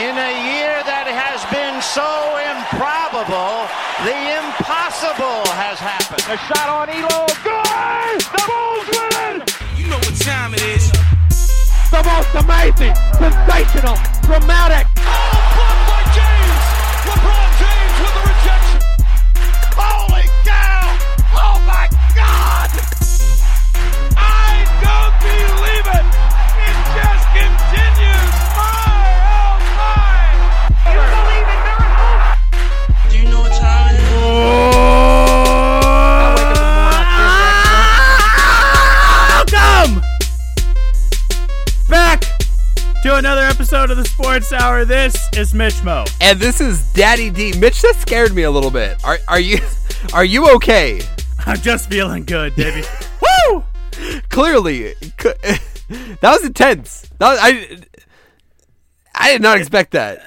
In a year that has been so improbable, the impossible has happened. A shot on Ehlo. Good! The Bulls win! You know what time it is. The most amazing, sensational, dramatic. Another episode of the Sports Hour. This is Mitch Mo. And this is Daddy D. Mitch, that scared me a little bit. Are are you are you okay? I'm just feeling good, baby. Woo! Clearly, that was intense. That was, I I did not expect that.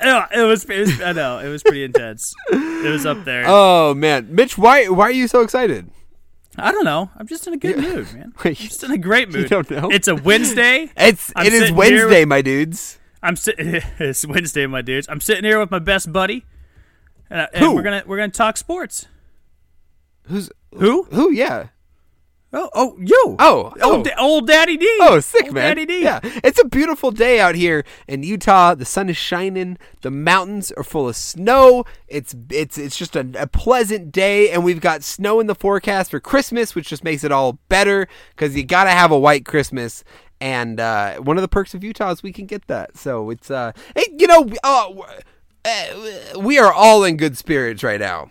Uh, no, it was, it was. I know it was pretty intense. It was up there. Oh man, Mitch, why why are you so excited? I don't know. I'm just in a good mood, man. I'm just in a great mood. don't know? It's a Wednesday. It's I'm it is Wednesday, with- my dudes. I'm sitting. It's Wednesday, my dudes. I'm sitting here with my best buddy, and, I- and we're gonna we're gonna talk sports. Who's Who? who? Yeah. Oh, oh, you. Oh, oh. old, old Daddy D. Oh, sick Old man. Daddy D. Yeah, it's a beautiful day out here in Utah. The sun is shining. The mountains are full of snow. It's it's it's just a, a pleasant day, and we've got snow in the forecast for Christmas, which just makes it all better because you got to have a white Christmas. And uh, one of the perks of Utah is we can get that. So it's uh, hey, you know, uh, uh, we are all in good spirits right now.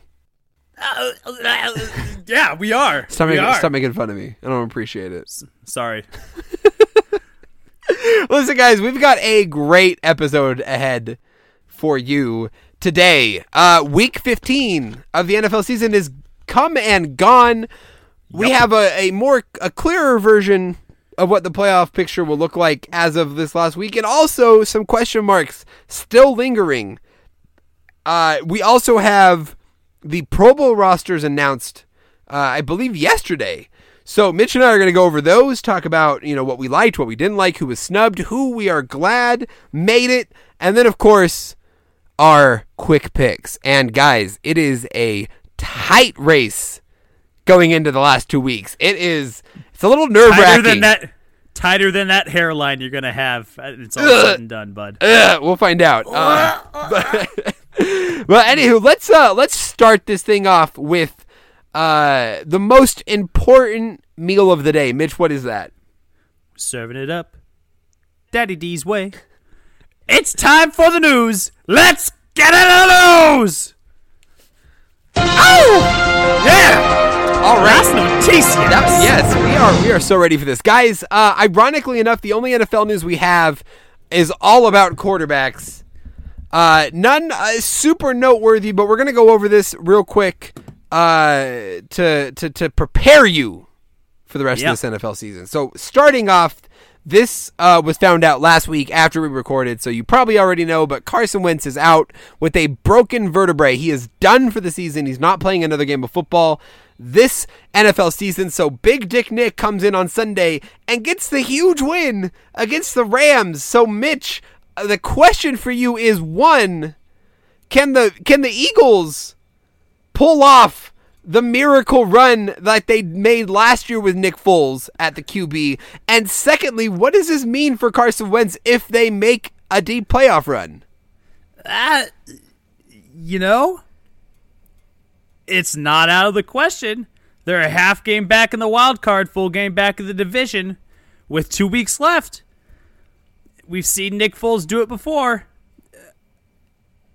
Yeah, we are. Stop we making, are. stop making fun of me. I don't appreciate it. Sorry. Listen, guys, we've got a great episode ahead for you today. Uh, week 15 of the NFL season is come and gone. We have a, a more a clearer version of what the playoff picture will look like as of this last week, and also some question marks still lingering. Uh, we also have the Pro Bowl rosters announced, uh, I believe, yesterday. So Mitch and I are going to go over those, talk about you know what we liked, what we didn't like, who was snubbed, who we are glad made it, and then of course our quick picks. And guys, it is a tight race going into the last two weeks. It is. It's a little nerve Tighter wracking. than that. Tighter than that hairline you're gonna have. It's all said and done, bud. Ugh, we'll find out. Uh, but, well, anywho, let's uh let's start this thing off with uh the most important meal of the day. Mitch, what is that? Serving it up. Daddy D's way. It's time for the news. Let's get into the news. Oh! Yeah! All right. Noticias. That- yes, we are we are so ready for this, guys. Uh, ironically enough, the only NFL news we have is all about quarterbacks. Uh, none uh, super noteworthy, but we're gonna go over this real quick uh, to to to prepare you for the rest Yep. of this NFL season. So starting off, this uh, was found out last week after we recorded, so you probably already know. But Carson Wentz is out with a broken vertebrae. He is done for the season. He's not playing another game of football this NFL season. So Big Dick Nick comes in on Sunday and gets the huge win against the Rams. So Mitch, the question for you is one: Can the can the Eagles pull off the miracle run that they made last year with Nick Foles at the QB? And secondly, what does this mean for Carson Wentz if they make a deep playoff run? Uh, you know, it's not out of the question. They're a half game back in the wild card, full game back in the division, with two weeks left. We've seen Nick Foles do it before.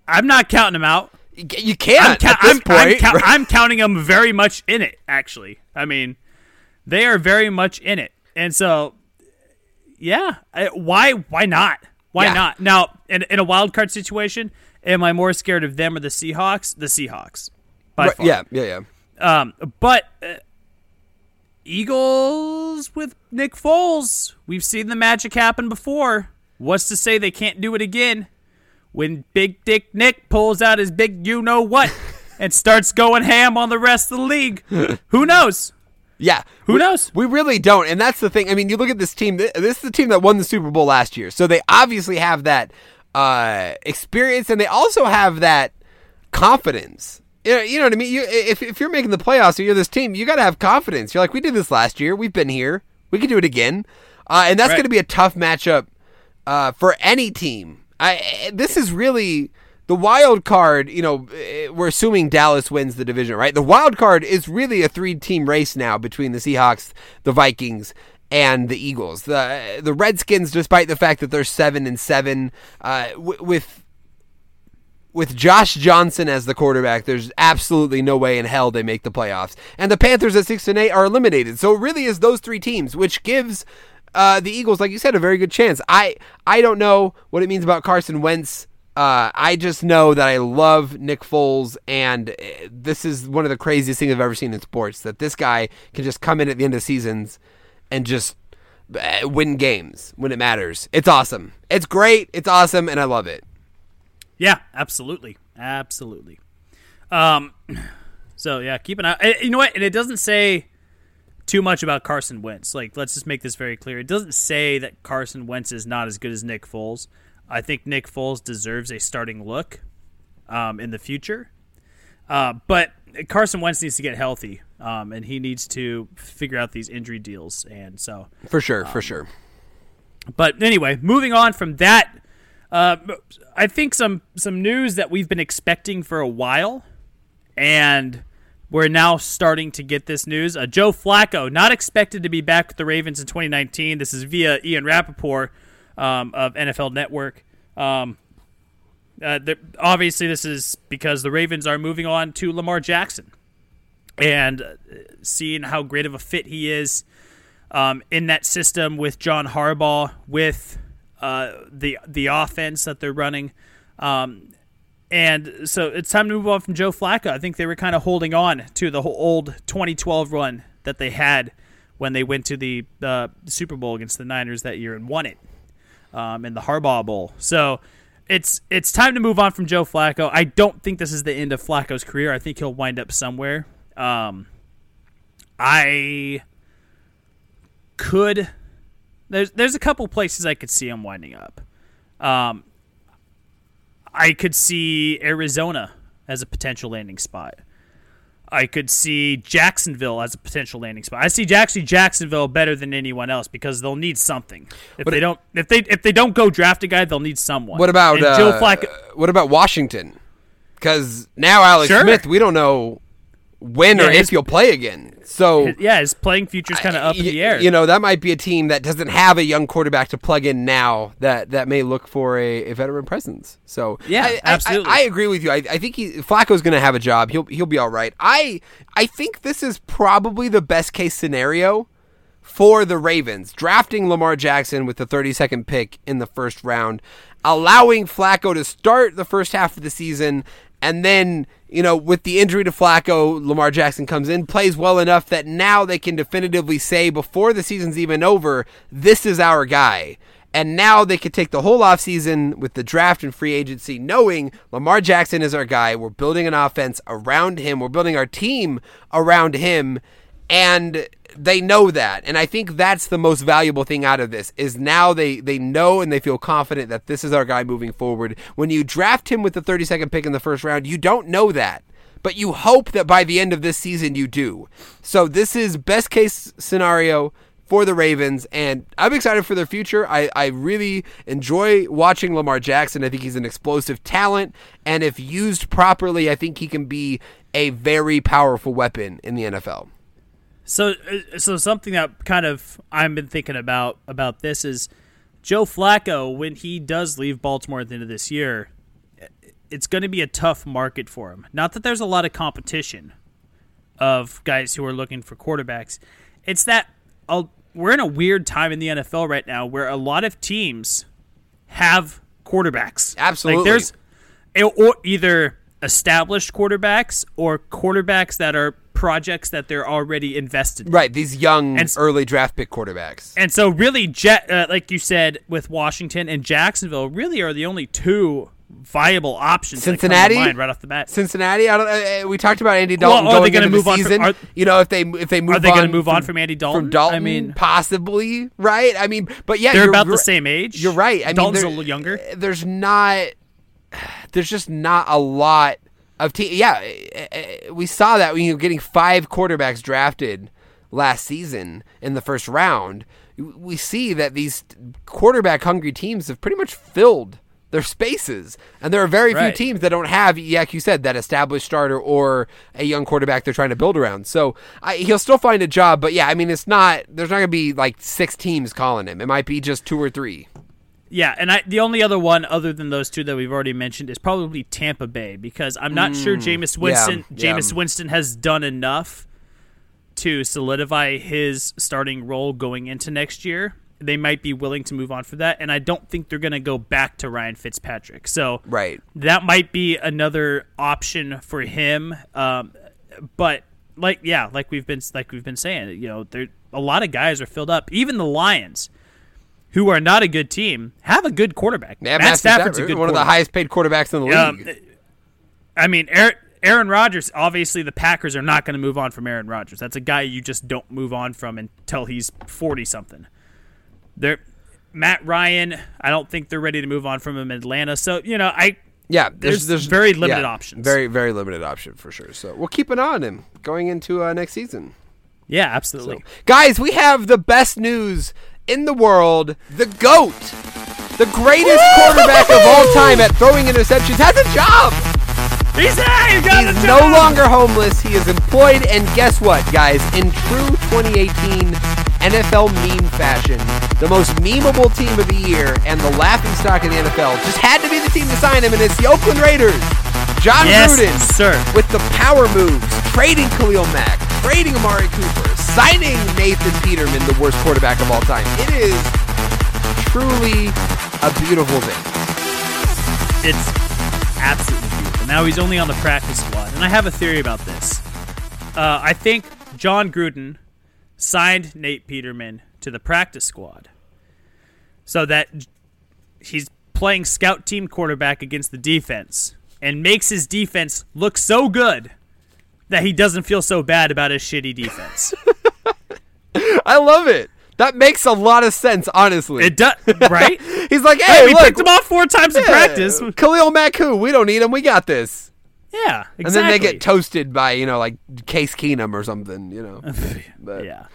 I'm not counting him out. You can't I'm, cou- at this I'm, I'm point. cou- I'm counting them very much in it. Actually, I mean, they are very much in it, and so, yeah. Why? Why not? Why Yeah. not? Now, in, in a wild card situation, am I more scared of them or the Seahawks? The Seahawks, by Right, far. yeah, yeah, yeah. Um, but uh, Eagles with Nick Foles, we've seen the magic happen before. What's to say they can't do it again? When Big Dick Nick pulls out his big you know what and starts going ham on the rest of the league. Who knows? Yeah. Who we, knows? We really don't. And that's the thing. I mean, you look at this team. This is the team that won the Super Bowl last year. So they obviously have that uh, experience, and they also have that confidence. You know, you know what I mean? You, if, if you're making the playoffs or you're this team, you got to have confidence. You're like, we did this last year. We've been here. We can do it again. Uh, and that's Right. going to be a tough matchup uh, for any team. I, this is really the wild card. You know, eh, we're assuming Dallas wins the division, right? The wild card is really a three-team race now between the Seahawks, the Vikings, and the Eagles. The the Redskins, despite the fact that they're seven and seven, uh, w- with with Josh Johnson as the quarterback, there's absolutely no way in hell they make the playoffs. And the Panthers at six and eight are eliminated. So it really is those three teams, which gives uh, the Eagles, like you said, a very good chance. I I don't know what it means about Carson Wentz. Uh, I just know that I love Nick Foles, and uh, this is one of the craziest things I've ever seen in sports. That this guy can just come in at the end of seasons and just uh, win games when it matters. It's awesome. It's great. It's awesome, and I love it. Yeah, absolutely, absolutely. Um, so yeah, keep an eye. eh, You know what? And it doesn't say too much about Carson Wentz. Like, let's just make this very clear. It doesn't say that Carson Wentz is not as good as Nick Foles. I think Nick Foles deserves a starting look um, in the future. Uh, but Carson Wentz needs to get healthy, um, and he needs to figure out these injury deals. And so, For sure, for sure. but anyway, moving on from that, uh, I think some some news that we've been expecting for a while, and we're now starting to get this news. Uh, Joe Flacco not expected to be back with the Ravens in 2019. This is via Ian Rapoport um, of NFL Network. Um, uh, obviously, this is because the Ravens are moving on to Lamar Jackson, and uh, seeing how great of a fit he is um, in that system with John Harbaugh, with uh, the the offense that they're running. Um, and so it's time to move on from Joe Flacco. I think they were kind of holding on to the old 2012 run that they had when they went to the uh, Super Bowl against the Niners that year and won it um, in the Harbaugh Bowl. So it's it's time to move on from Joe Flacco. I don't think this is the end of Flacco's career. I think he'll wind up somewhere. Um, I could there's there's a couple places I could see him winding up. Um, I could see Arizona as a potential landing spot. I could see Jacksonville as a potential landing spot. I see actually Jacksonville better than anyone else because they'll need something. If they don't, if they if they don't go draft a guy, they'll need someone. What about uh, Joe Flacco? What about Washington? Because now Alex Sure. Smith, we don't know when or Yeah, if his- he'll play again. So Yeah, his playing future's kind of up in the air. You know, that might be a team that doesn't have a young quarterback to plug in now. That that may look for a, a veteran presence. So Yeah, I, I- absolutely. I, I agree with you. I, I think he, Flacco's going to have a job. He'll he'll be all right. I I think this is probably the best case scenario for the Ravens, drafting Lamar Jackson with the 32nd pick in the first round, allowing Flacco to start the first half of the season, and then, you know, with the injury to Flacco, Lamar Jackson comes in, plays well enough that now they can definitively say before the season's even over, this is our guy. And now they could take the whole offseason with the draft and free agency, knowing Lamar Jackson is our guy. We're building an offense around him. We're building our team around him. And they know that. And I think that's the most valuable thing out of this is now they, they know and they feel confident that this is our guy moving forward. When you draft him with the 32nd pick in the first round, you don't know that. But you hope that by the end of this season you do. So this is best case scenario for the Ravens, and I'm excited for their future. I, I really enjoy watching Lamar Jackson. I think he's an explosive talent, and if used properly, I think he can be a very powerful weapon in the NFL. So, uh, so something that kind of I've been thinking about about this is Joe Flacco when he does leave Baltimore at the end of this year. It's going to be a tough market for him. Not that there's a lot of competition of guys who are looking for quarterbacks. It's that uh, we're in a weird time in the NFL right now where a lot of teams have quarterbacks. Absolutely. Like there's or either established quarterbacks or quarterbacks that are projects that they're already invested in. Right, these young And- early draft pick quarterbacks. And so, really, Ja- uh, like you said, with Washington and Jacksonville, really are the only two viable options. to Cincinnati? right off the bat. Cincinnati. I don't. Uh, uh, we talked about Andy Dalton Well, are they going gonna move the on from- are- you know, if they if they move Are they going gonna move on from Andy Dalton? From Dalton, I mean, possibly right. I mean, but yeah, they're about the same age. You're right. I Dalton's mean, a little younger. There's not. There's just not a lot of team. Yeah, eh, eh, we saw that when you're getting five quarterbacks drafted last season in the first round. We see that these quarterback hungry teams have pretty much filled their spaces, and there are very Right. few teams that don't have, like you said, that established starter or a young quarterback they're trying to build around. So I, he'll still find a job, but yeah, I mean, it's not. There's not going to be like six teams calling him. It might be just two or three. Yeah, and I, the only other one other than those two that we've already mentioned is probably Tampa Bay because I'm not sure Jameis Winston Mm, yeah. Jameis Winston has done enough to solidify his starting role going into next year. They might be willing to move on for that, and I don't think they're going to go back to Ryan Fitzpatrick. So Right. that might be another option for him. Um, but like yeah, like we've been like we've been saying, you know, there a lot of guys are filled up. Even the Lions, who are not a good team, have a good quarterback. Yeah, Matt Stafford's a good one of the highest paid quarterbacks in the Um, league. I mean, Aaron, Aaron Rodgers. Obviously, the Packers are not going to move on from Aaron Rodgers. That's a guy you just don't move on from until he's forty something. They're Matt Ryan. I don't think they're ready to move on from him in Atlanta. So you know, I yeah, there's there's, there's very limited yeah, options. Very very limited option for sure. So we'll keep an eye on him going into uh, next season. yeah, absolutely. Guys, we have the best news in the world. The GOAT, the greatest quarterback of all time at throwing interceptions, has a job. He's there. He got He's no job! longer homeless. He is employed. And guess what, guys? In true 2018 NFL meme fashion, the most memeable team of the year and the laughing stock of the NFL just had to be the team to sign him, and it's the Oakland Raiders. Jon Yes, Gruden, sir. with the power moves, trading Khalil Mack, trading Amari Cooper, signing Nathan Peterman, the worst quarterback of all time. It is truly a beautiful thing. It's absolutely beautiful. Now he's only on the practice squad, and I have a theory about this. Uh, I think Jon Gruden signed Nate Peterman to the practice squad so that he's playing scout team quarterback against the defense and makes his defense look so good that he doesn't feel so bad about his shitty defense. I love it. That makes a lot of sense, honestly. it does, right? He's like, Hey, we look, picked him off four times in yeah, practice. Khalil Mack, who we don't need him. We got this. Yeah, exactly. And then they get toasted by you know like Case Keenum or something. You know, but yeah.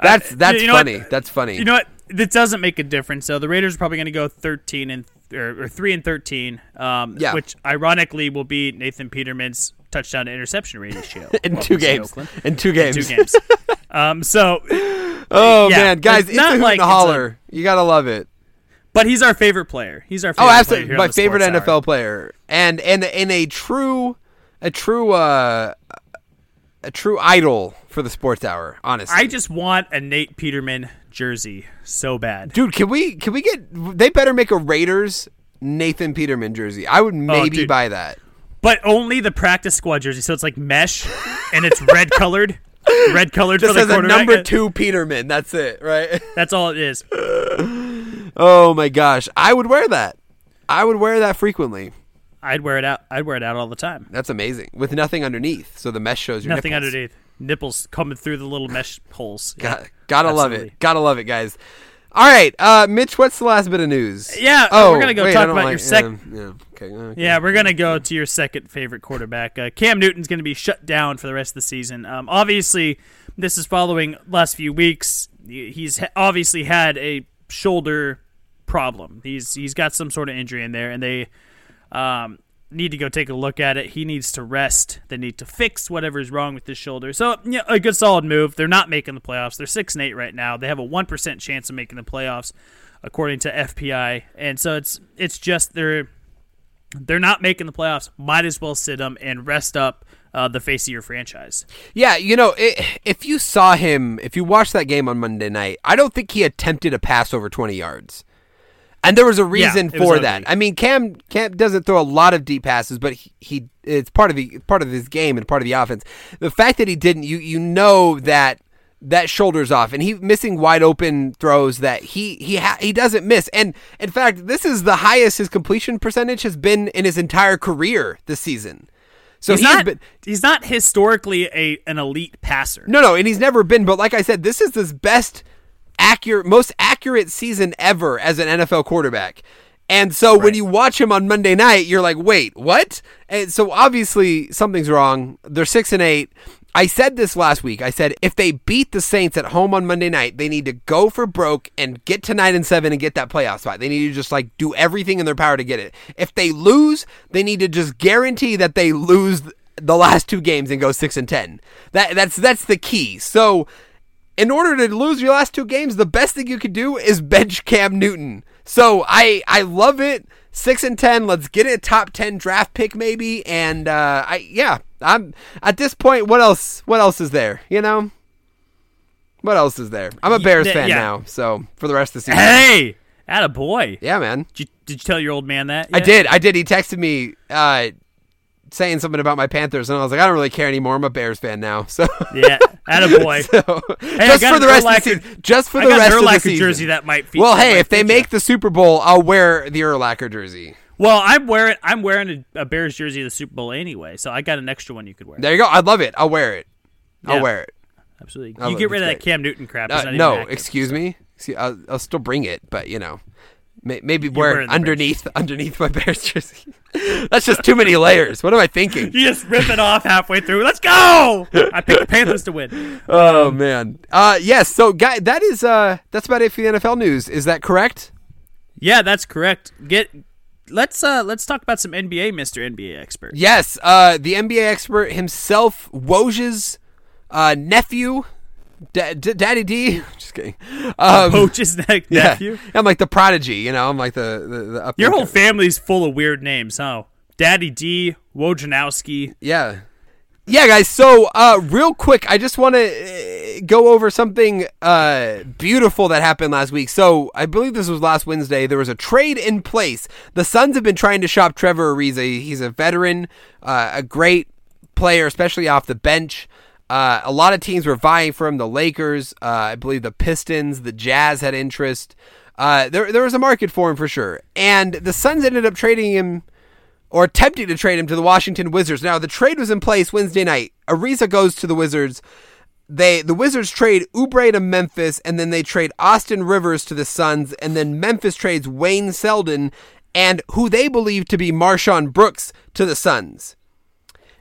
that's that's you know what? funny. That's funny. You know what? It doesn't make a difference. So the Raiders are probably going to go thirteen and or, or three and thirteen. Um, Yeah. Which ironically will be Nathan Peterman's touchdown to interception ratio in two in games. Oakland. In two games. Two games. um, so, Oh Yeah, man, guys, it's it's, not like and a holler. you gotta love it. but he's our favorite player. He's our Oh, favorite player absolutely, my favorite NFL Hour. player, and and in a true, a true, uh, a true idol for the sports hour. Honestly, I just want a Nate Peterman jersey so bad. dude, can we can we get? They better make a Raiders Nathan Peterman jersey. I would maybe Oh, buy that. But only the practice squad jersey, so it's like mesh and it's red colored. Red colored for Just the as a quarterback. number two Peterman. That's it, right? That's all it is. Oh my gosh, I would wear that. I would wear that frequently. I'd wear it out. I'd wear it out all the time. That's amazing. With nothing underneath, so the mesh shows your Nothing nipples. underneath. Nipples coming through the little mesh holes. Yeah. Got, gotta love it. Gotta love it, guys. All right, uh, Mitch. What's the last bit of news? Yeah, Oh, we're gonna go wait, talk about like- your sec- Yeah, yeah, okay, okay. Yeah, we're gonna go to your second favorite quarterback. Uh, Cam Newton's gonna be shut down for the rest of the season. Um, obviously, this is following last few weeks. He's obviously had a shoulder problem. He's he's got some sort of injury in there, and they um, need to go take a look at it. He needs to rest. They need to fix whatever's wrong with his shoulder. So, yeah, a good solid move. They're not making the playoffs. They're six and eight right now. They have a one percent chance of making the playoffs, according to FPI. And so it's it's just they're they're not making the playoffs. Might as well sit them and rest up uh, the face of your franchise. Yeah, you know, i if you saw him, if you watched that game on Monday night, I don't think he attempted a pass over 20 yards. And there was a reason was for that. I mean, Cam Cam doesn't throw a lot of deep passes, but he, he it's part of the part of his game and part of the offense. The fact that he didn't, you you know that that shoulders off and he missing wide open throws that he he ha- he doesn't miss and in fact this is the highest his completion percentage has been in his entire career this season so he's he not. been he's not historically a an elite passer. no no and he's never been but like I said this is his best accurate most accurate season ever as an NFL quarterback and so when you watch him on Monday night you're like wait what and so obviously something's wrong they're 6 and 8 I said this last week. I said if they beat the Saints at home on Monday night, they need to go for broke and get to nine and seven and get that playoff spot. They need to just like do everything in their power to get it. If they lose, they need to just guarantee that they lose the last two games and go six and ten. That that's that's the key. So in order to lose your last two games, the best thing you could do is bench Cam Newton. So I I love it. Six and ten. Let's get it a top ten draft pick maybe. And uh, I yeah, I'm at this point. What else? What else is there? You know. What else is there? I'm a Bears yeah, fan yeah. now, so for the rest of the season. Hey, at a boy. Yeah, man. Did you, did you tell your old man that? I did. I did. He texted me uh, saying something about my Panthers, and I was like, I don't really care anymore. I'm a Bears fan now. So Yeah, a boy. So, just for the rest of the season. Just for the rest of the season. jersey that might feature. well, hey, if they make the Super Bowl, I'll wear the Urlacher jersey. well, I'm wearing I'm wearing a, a Bears jersey of the Super Bowl anyway, so I got an extra one you could wear. There you go. I love it. I'll wear it. I'll Yeah. wear it. Absolutely, Oh, you get rid of that's that. Cam Newton crap. Uh, no, excuse me. See, I'll, I'll still bring it, but you know, maybe wear wear it it underneath underneath my Bears jersey. That's just too many layers. What am I thinking? You just rip it off halfway through. Let's go! I picked the Panthers to win. Oh man. Uh, yes. So, guy, that is uh, that's about it for the NFL news. Is that correct? Yeah, that's correct. Get let's uh let's talk about some NBA, Mister NBA expert. Yes. Uh, the NBA expert himself, Woj's uh, nephew, da- D- Daddy D. Just kidding. Um, Coach's ne- yeah. nephew. I'm like the prodigy. You know, I'm like the the, the up Your whole family's full of weird names, huh? Daddy D, Wojnarowski. Yeah. Yeah, guys. So, uh, real quick, I just want to uh, go over something uh, beautiful that happened last week. So, I believe this was last Wednesday. There was a trade in place. The Suns have been trying to shop Trevor Ariza. He's a veteran, uh, a great player, especially off the bench. Uh, a lot of teams were vying for him. The Lakers, uh, I believe the Pistons, the Jazz had interest. Uh, there, there was a market for him for sure. And the Suns ended up trading him or attempting to trade him to the Washington Wizards. Now the trade was in place Wednesday night. Ariza goes to the Wizards. They the Wizards trade Oubre to Memphis, and then they trade Austin Rivers to the Suns, and then Memphis trades Wayne Selden and who they believe to be MarShon Brooks to the Suns.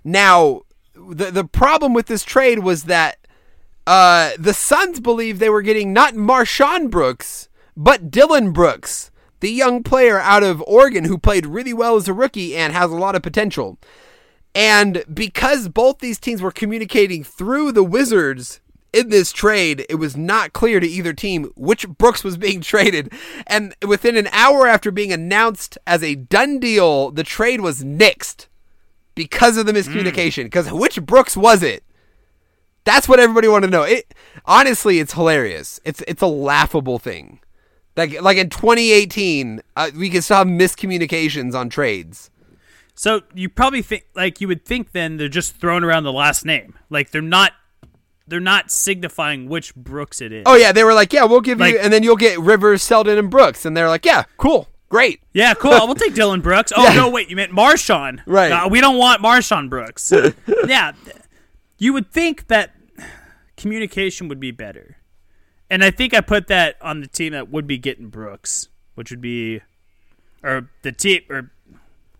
Now, the the problem with this trade was that uh, the Suns believed they were getting not MarShon Brooks, but Dillon Brooks, the young player out of Oregon who played really well as a rookie and has a lot of potential. And because both these teams were communicating through the Wizards in this trade, it was not clear to either team which Brooks was being traded. And within an hour after being announced as a done deal, the trade was nixed because of the miscommunication. Because which Brooks was it? That's what everybody wanted to know. It honestly, it's hilarious. It's it's a laughable thing. Like like in 2018, uh, we can still have miscommunications on trades. So you probably think like you would think then they're just throwing around the last name. Like they're not they're not signifying which Brooks it is. Oh yeah, they were like, yeah, we'll give Like- you, and then you'll get Rivers, Selden, and Brooks, and they're like, yeah, cool, great. Yeah, cool. We'll take Dillon Brooks. Oh Yeah. no, wait, you meant MarShon. Right. No, we don't want MarShon Brooks. yeah, you would think that communication would be better, and I think I put that on the team that would be getting Brooks, which would be, or the team, or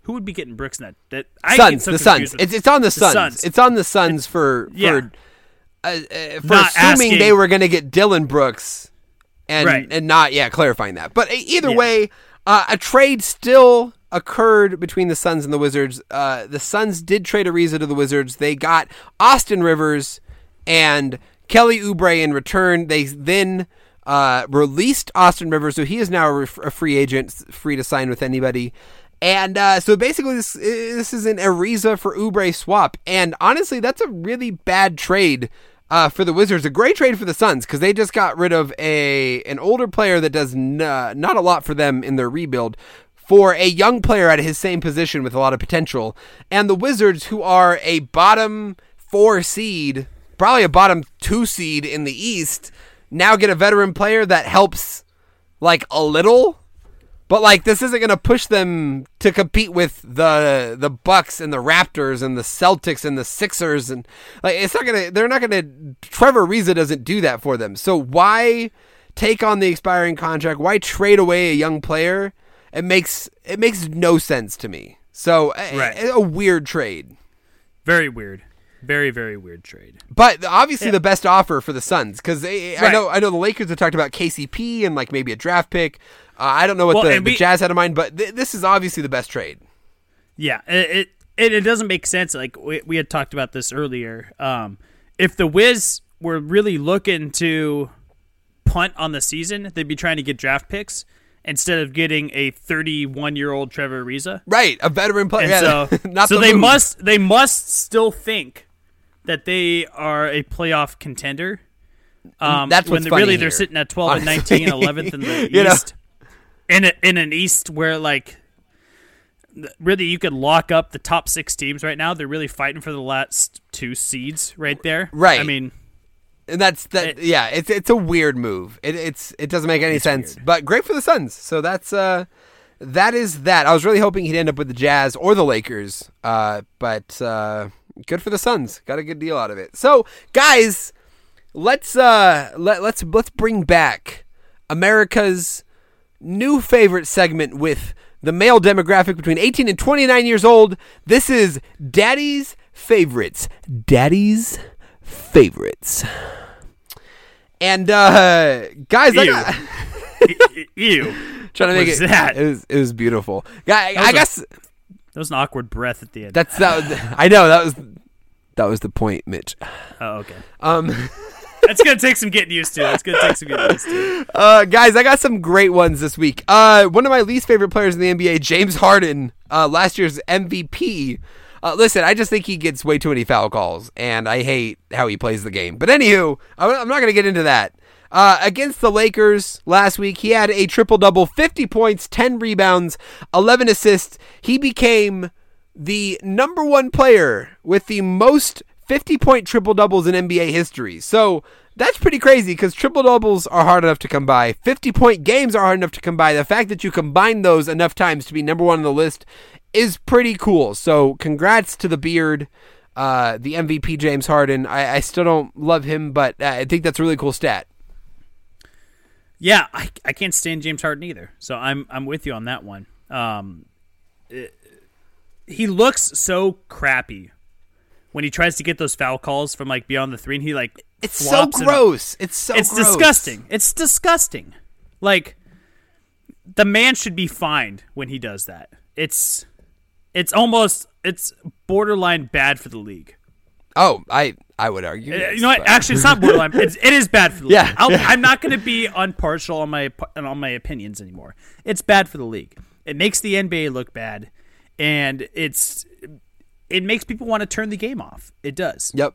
who would be getting Brooks in that? That I Suns, so the Suns. It's it's on the Suns. Suns. It's on the Suns for Yeah. for uh, uh, for Not assuming asking- they were going to get Dillon Brooks, and Right. and not yeah clarifying that. But uh, either Yeah. way, uh, a trade still occurred between the Suns and the Wizards. Uh, the Suns did trade Ariza to the Wizards. They got Austin Rivers and Kelly Oubre in return. They then. Uh, released Austin Rivers, so he is now a, free agent, free to sign with anybody. And uh, so basically, this this is an Ariza for Oubre swap, and honestly, that's a really bad trade uh, for the Wizards. A great trade for the Suns because they just got rid of a an older player that does n- uh, not a lot for them in their rebuild for a young player at his same position with a lot of potential. And the Wizards, who are a bottom four seed, probably a bottom two seed in the East, now get a veteran player that helps like a little. But like this isn't going to push them to compete with the the Bucks and the Raptors and the Celtics and the Sixers and like it's not going to they're not going to Trevor Ariza doesn't do that for them. So why take on the expiring contract? Why trade away a young player? It makes it makes no sense to me. So a- Right. a, a weird trade. Very weird. Very very weird trade. But obviously the best offer for the Suns because eh, I know I know the Lakers have talked about KCP and like maybe a draft pick. Uh, I don't know what Well, the, and the Jazz had in mind, but th- this is obviously the best trade. Yeah, it it, it, doesn't make sense. Like we, we had talked about this earlier. Um, if the Wiz were really looking to punt on the season, they'd be trying to get draft picks instead of getting a 31 year old Trevor Ariza. Right, a veteran player. Yeah, so, not so the they move. must they must still think that they are a playoff contender. Um, That's when what's they- funny really they're sitting at 12 and 19 and 11th in the You know? In a, in an East where like really you could lock up the top six teams right now. They're really fighting for the last two seeds right there. Right. I mean, And that's that. It- yeah, it's it's a weird move. It, it's it doesn't make any sense, but great for the Suns. So that's uh, that is that. I was really hoping he'd end up with the Jazz or the Lakers. Uh, but uh, good for the Suns. Got a good deal out of it. So guys, let's uh let let's let's bring back America's new favorite segment with the male demographic between 18 and 29 years old. This is Daddy's favorites. Daddy's favorites. And uh guys, I Ew. got, ew. trying to make it that? it was it was beautiful. Guy, was I a- guess That was an awkward breath at the end. that's that was, I know that was that was the point, Mitch. oh, okay. Um That's gonna take some getting used to. That's gonna take some getting used to. Uh, guys, I got some great ones this week. Uh, one of my least favorite players in the NBA, James Harden, uh, last year's MVP. Uh, listen, I just think he gets way too many foul calls, and I hate how he plays the game. But anywho, I'm not to get into that. Uh, against the Lakers last week, he had a triple double 50 points, 10 rebounds, 11 assists. He became the number one player with the most 50 point triple doubles in NBA history. So that's pretty crazy because triple doubles are hard enough to come by. 50 point games are hard enough to come by. The fact that you combine those enough times to be number one on the list is pretty cool. So congrats to the beard. Uh, the MVP James Harden. I, I still don't love him, but I think that's a really cool stat. Yeah, I, I can't stand James Harden either. So I'm I'm with you on that one. Um, it- he looks so crappy when he tries to get those foul calls from like beyond the three, and he like It's so flops and- gross. It's so it's gross. disgusting. It's disgusting. Like the man should be fined when he does that. It's it's almost it's borderline bad for the league. Oh, I I would argue. Uh, yes, you know what? but- Actually, it's not borderline. It's, it is bad for the Yeah, league. I'll, yeah. I'm not going to be unpartial on my on my opinions anymore. It's bad for the league. It makes the NBA look bad, and it's it makes people want to turn the game off. It does. Yep.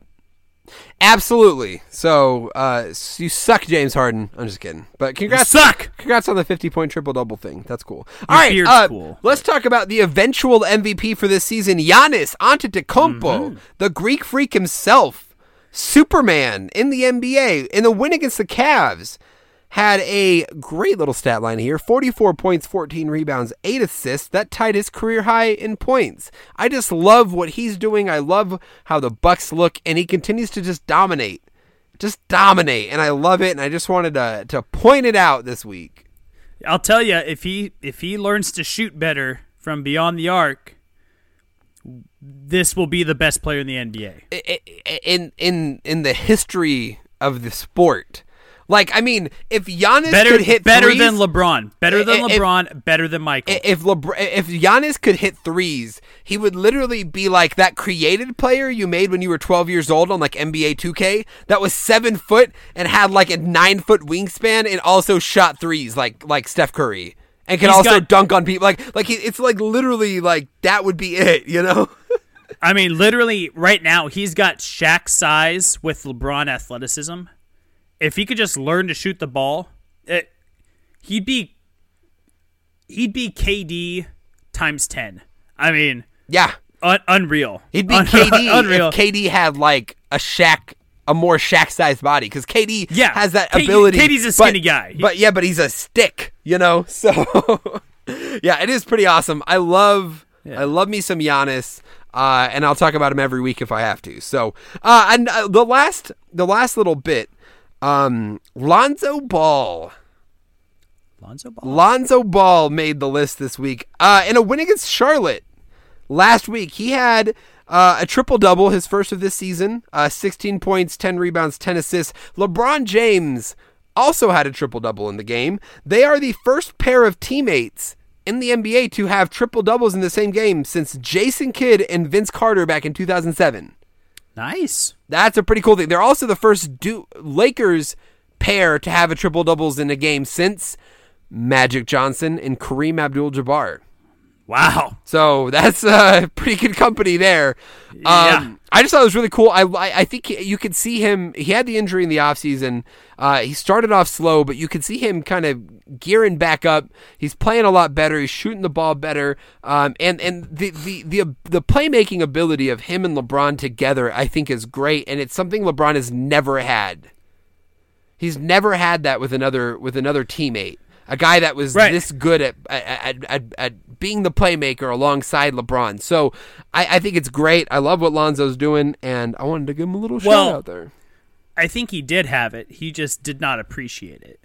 Absolutely. So, uh, you suck, James Harden. I'm just kidding. But congrats, suck! Congrats on the 50 point triple double thing. That's cool. All right, beard's uh, cool. let's talk about the eventual MVP for this season, Giannis Antetokounmpo, Mm-hmm. the Greek freak himself, Superman in the NBA in the win against the Cavs. Had a great little stat line here 44 points, 14 rebounds, 8 assists. That tied his career high in points. I just love what he's doing. I love how the Bucks look, and he continues to just dominate. Just dominate. And I love it. And I just wanted to, to point it out this week. I'll tell you if he if he learns to shoot better from beyond the arc, this will be the best player in the NBA. In in in the history of the sport. Like, I mean, if Giannis Better could hit better threes, than LeBron. Better than If- LeBron. better than Michael. if LeBron, if Giannis could hit threes, he would literally be like that created player you made when you were 12 years old on like NBA 2K that was seven foot and had like a nine foot wingspan and also shot threes like like Steph Curry and can He's also got- dunk on people. Like like he, it's like literally like that would be it, you know? I mean, literally, right now, he's got Shaq size with LeBron athleticism. If he could just learn to shoot the ball, it, he'd be he'd be KD times ten. I mean, yeah. un- unreal. He'd be Un- KD unreal. if KD had like a Shaq a more Shaq sized body because KD Yeah, has that K- ability. KD's a but- skinny guy. But yeah, but he's a stick, you know. So yeah, it is pretty awesome. I love I love me some Giannis. Uh, and I'll talk about him every week if I have to. So, uh, and uh, the last, the last little bit, um, Lonzo Ball. Lonzo Ball. Lonzo Ball made the list this week. Uh, in a win against Charlotte last week, he had uh, a triple double, his first of this season. Uh, 16 points, 10 rebounds, 10 assists. LeBron James also had a triple double in the game. They are the first pair of teammates in the NBA to have triple doubles in the same game since Jason Kidd and Vince Carter back in 2007. Nice. That's a pretty cool thing. They're also the first du- Lakers pair to have a triple doubles in a game since Magic Johnson and Kareem Abdul-Jabbar. Wow. So that's uh, pretty good company there. Um, Yeah. I just thought it was really cool. I, I, I think you could see him. He had the injury in the offseason. Uh, he started off slow, but you could see him kind of gearing back up. He's playing a lot better. He's shooting the ball better. Um, and and the, the, the, the playmaking ability of him and LeBron together, I think, is great. And it's something LeBron has never had. He's never had that with another with another teammate. A guy that was Right. this good at at, at, at being the playmaker alongside LeBron. So I, I think it's great. I love what Lonzo's doing, and I wanted to give him a little Well- shout out there. I think he did have it. He just did not appreciate it.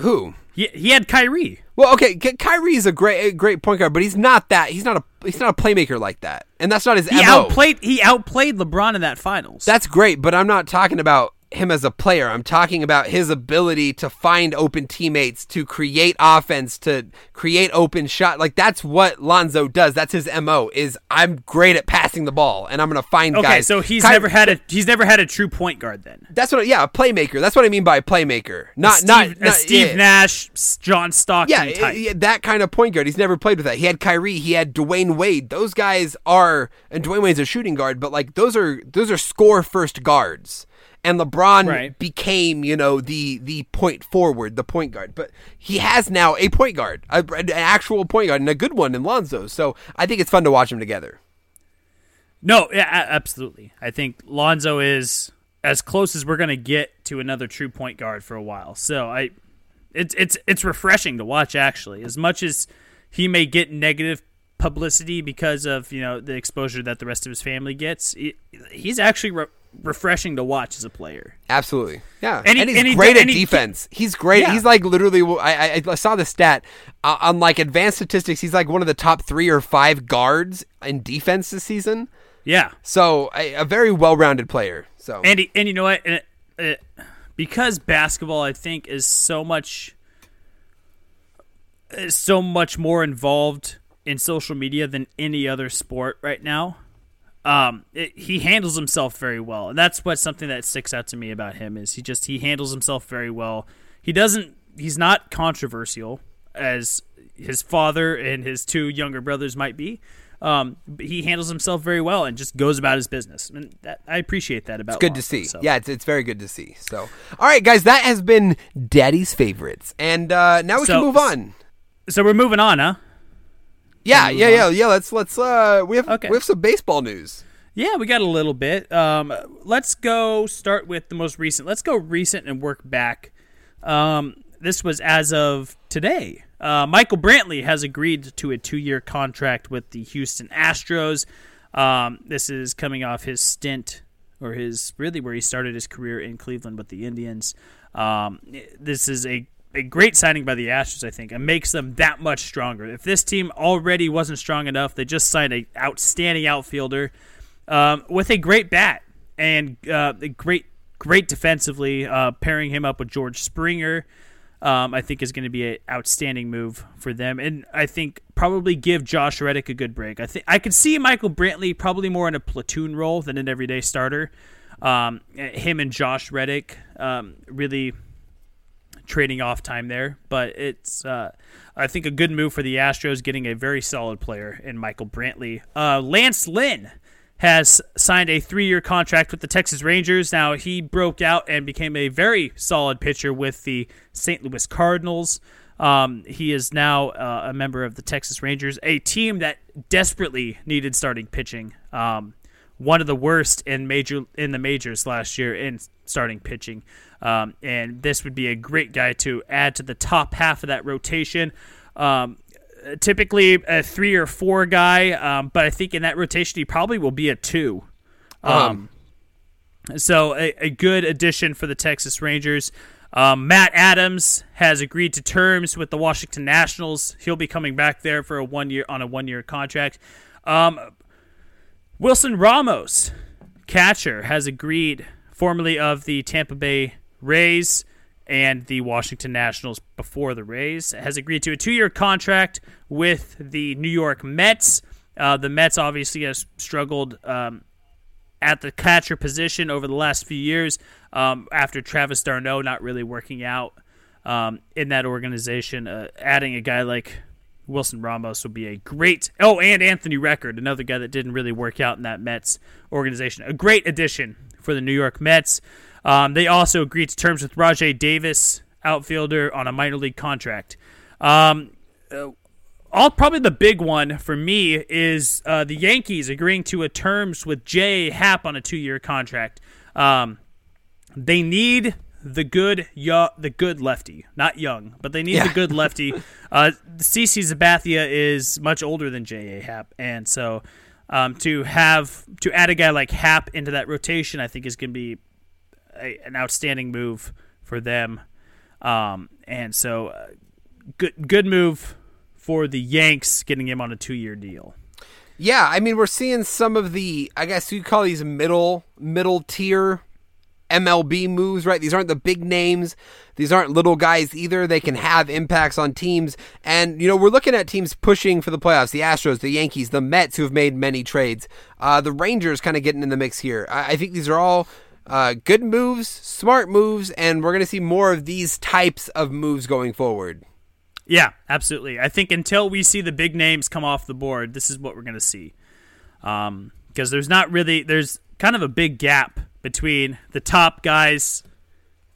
Who? He, he had Kyrie. Well, okay, Ky- is a great a great point guard, but he's not that. He's not a he's not a playmaker like that, and that's not his He mo. outplayed he outplayed LeBron in that finals. That's great, but I'm not talking about him as a player. I'm talking about his ability to find open teammates, to create offense, to create open shot. Like that's what Lonzo does. That's his mo. Is I'm great at passing the ball, and I'm gonna find guys. okay, guys. so he's Ky- never had a he's never had a true point guard then. That's what. Yeah, a playmaker. That's what I mean by a playmaker. Not Steve, not, a not Steve yeah. Nash, John Stockton Yeah, type. yeah, that kind of point guard. He's never played with that. He had Kyrie. He had Dwyane Wade. Those guys are, and Dwyane Wade's a shooting guard, but like those are those are score first guards. And LeBron Right. became, you know, the the point forward, the point guard. But he has now a point guard, a, an actual point guard, and a good one in Lonzo. So I think it's fun to watch them together. No, yeah, absolutely. I think Lonzo is as close as we're going to get to another true point guard for a while. So I, it's it's it's refreshing to watch actually. As much as he may get negative publicity because of you know the exposure that the rest of his family gets, he, he's actually re- refreshing to watch as a player. Absolutely, yeah. And And, he's and he great at he- defense. he's great. Yeah. He's like literally. I, I I saw the stat uh, on like advanced statistics. He's like one of the top three or five guards in defense this season. Yeah, So a, a very well-rounded player. So and he, and you know what? And it, it, because basketball, I think, is so much is so much more involved in social media than any other sport right now. Um, it, he handles himself very well, and that's what something that sticks out to me about him is he just he handles himself very well. He doesn't. He's not controversial as his father and his two younger brothers might be. Um, but he handles himself very well and just goes about his business, and that, I appreciate that about. good to see. so. Yeah, it's, it's very good to see. So all right, guys, that has been Daddy's favorites, and uh, now we So- can move on. So we're moving on, huh? Yeah, yeah, yeah, yeah. Let's let's uh, we have Okay. we have some baseball news. Yeah, we got a little bit. Um, let's go start with the most recent. Let's go recent and work back. Um, this was as of today. Uh, Michael Brantley has agreed to a two-year contract with the Houston Astros. Um, this is coming off his stint, or his really where he started his career in Cleveland with the Indians. Um, this is a a great signing by the Astros, I think, and makes them that much stronger. If this team already wasn't strong enough, they just signed an outstanding outfielder um, with a great bat and uh, great, great defensively. Uh, pairing him up with George Springer, um, I think is going to be an outstanding move for them, and I think probably give Josh Reddick a good break. I think I could see Michael Brantley probably more in a platoon role than an everyday starter. Um, him and Josh Reddick um, really trading off time there, but it's uh, I think a good move for the Astros getting a very solid player in Michael Brantley. Uh, Lance Lynn has signed a three-year contract with the Texas Rangers. Now he broke out and became a very solid pitcher with the St. Louis Cardinals. Um, he is now uh, a member of the Texas Rangers, a team that desperately needed starting pitching. Um, one of the worst in major in the majors last year in starting pitching. Um, and this would be a great guy to add to the top half of that rotation. Um, typically a three or four guy, um, but I think in that rotation he probably will be a two. Um, so a, a good addition for the Texas Rangers. Um, Matt Adams has agreed to terms with the Washington Nationals. He'll be coming back there for a one year on a one year contract. Um, Wilson Ramos, catcher, has agreed, formerly of the Tampa Bay Rays and the Washington Nationals before the Rays, has agreed to a two year contract with the New York Mets. Uh, the Mets obviously has struggled um, at the catcher position over the last few years um, after Travis d'Arnaud not really working out um, in that organization. Uh, adding a guy like Wilson Ramos would be a great. Oh, and Anthony Recker, another guy that didn't really work out in that Mets organization. A great addition for the New York Mets. Um, they also agreed to terms with Rajai Davis, outfielder, on a minor league contract. Um, uh, all probably the big one for me is uh, the Yankees agreeing to a terms with J. Happ on a two-year contract. Um, they need the good, yo- the good lefty, not young, but they need Yeah. the good lefty. Uh, CC Sabathia is much older than J. A. Happ, and so um, to have to add a guy like Happ into that rotation, I think is going to be a, an outstanding move for them. Um, and so, uh, good good move for the Yanks getting him on a two year deal. Yeah, I mean we're seeing some of the I guess you call these middle middle tier MLB moves, right? These aren't the big names. These aren't little guys either. They can have impacts on teams. And, you know, we're looking at teams pushing for the playoffs. The Astros, the Yankees, the Mets, who have made many trades. Uh, the Rangers kind of getting in the mix here. I, I think these are all uh, good moves, smart moves, and we're going to see more of these types of moves going forward. Yeah, absolutely. I think until we see the big names come off the board, this is what we're going to see. Because there's not really, there's kind of a big gap between the top guys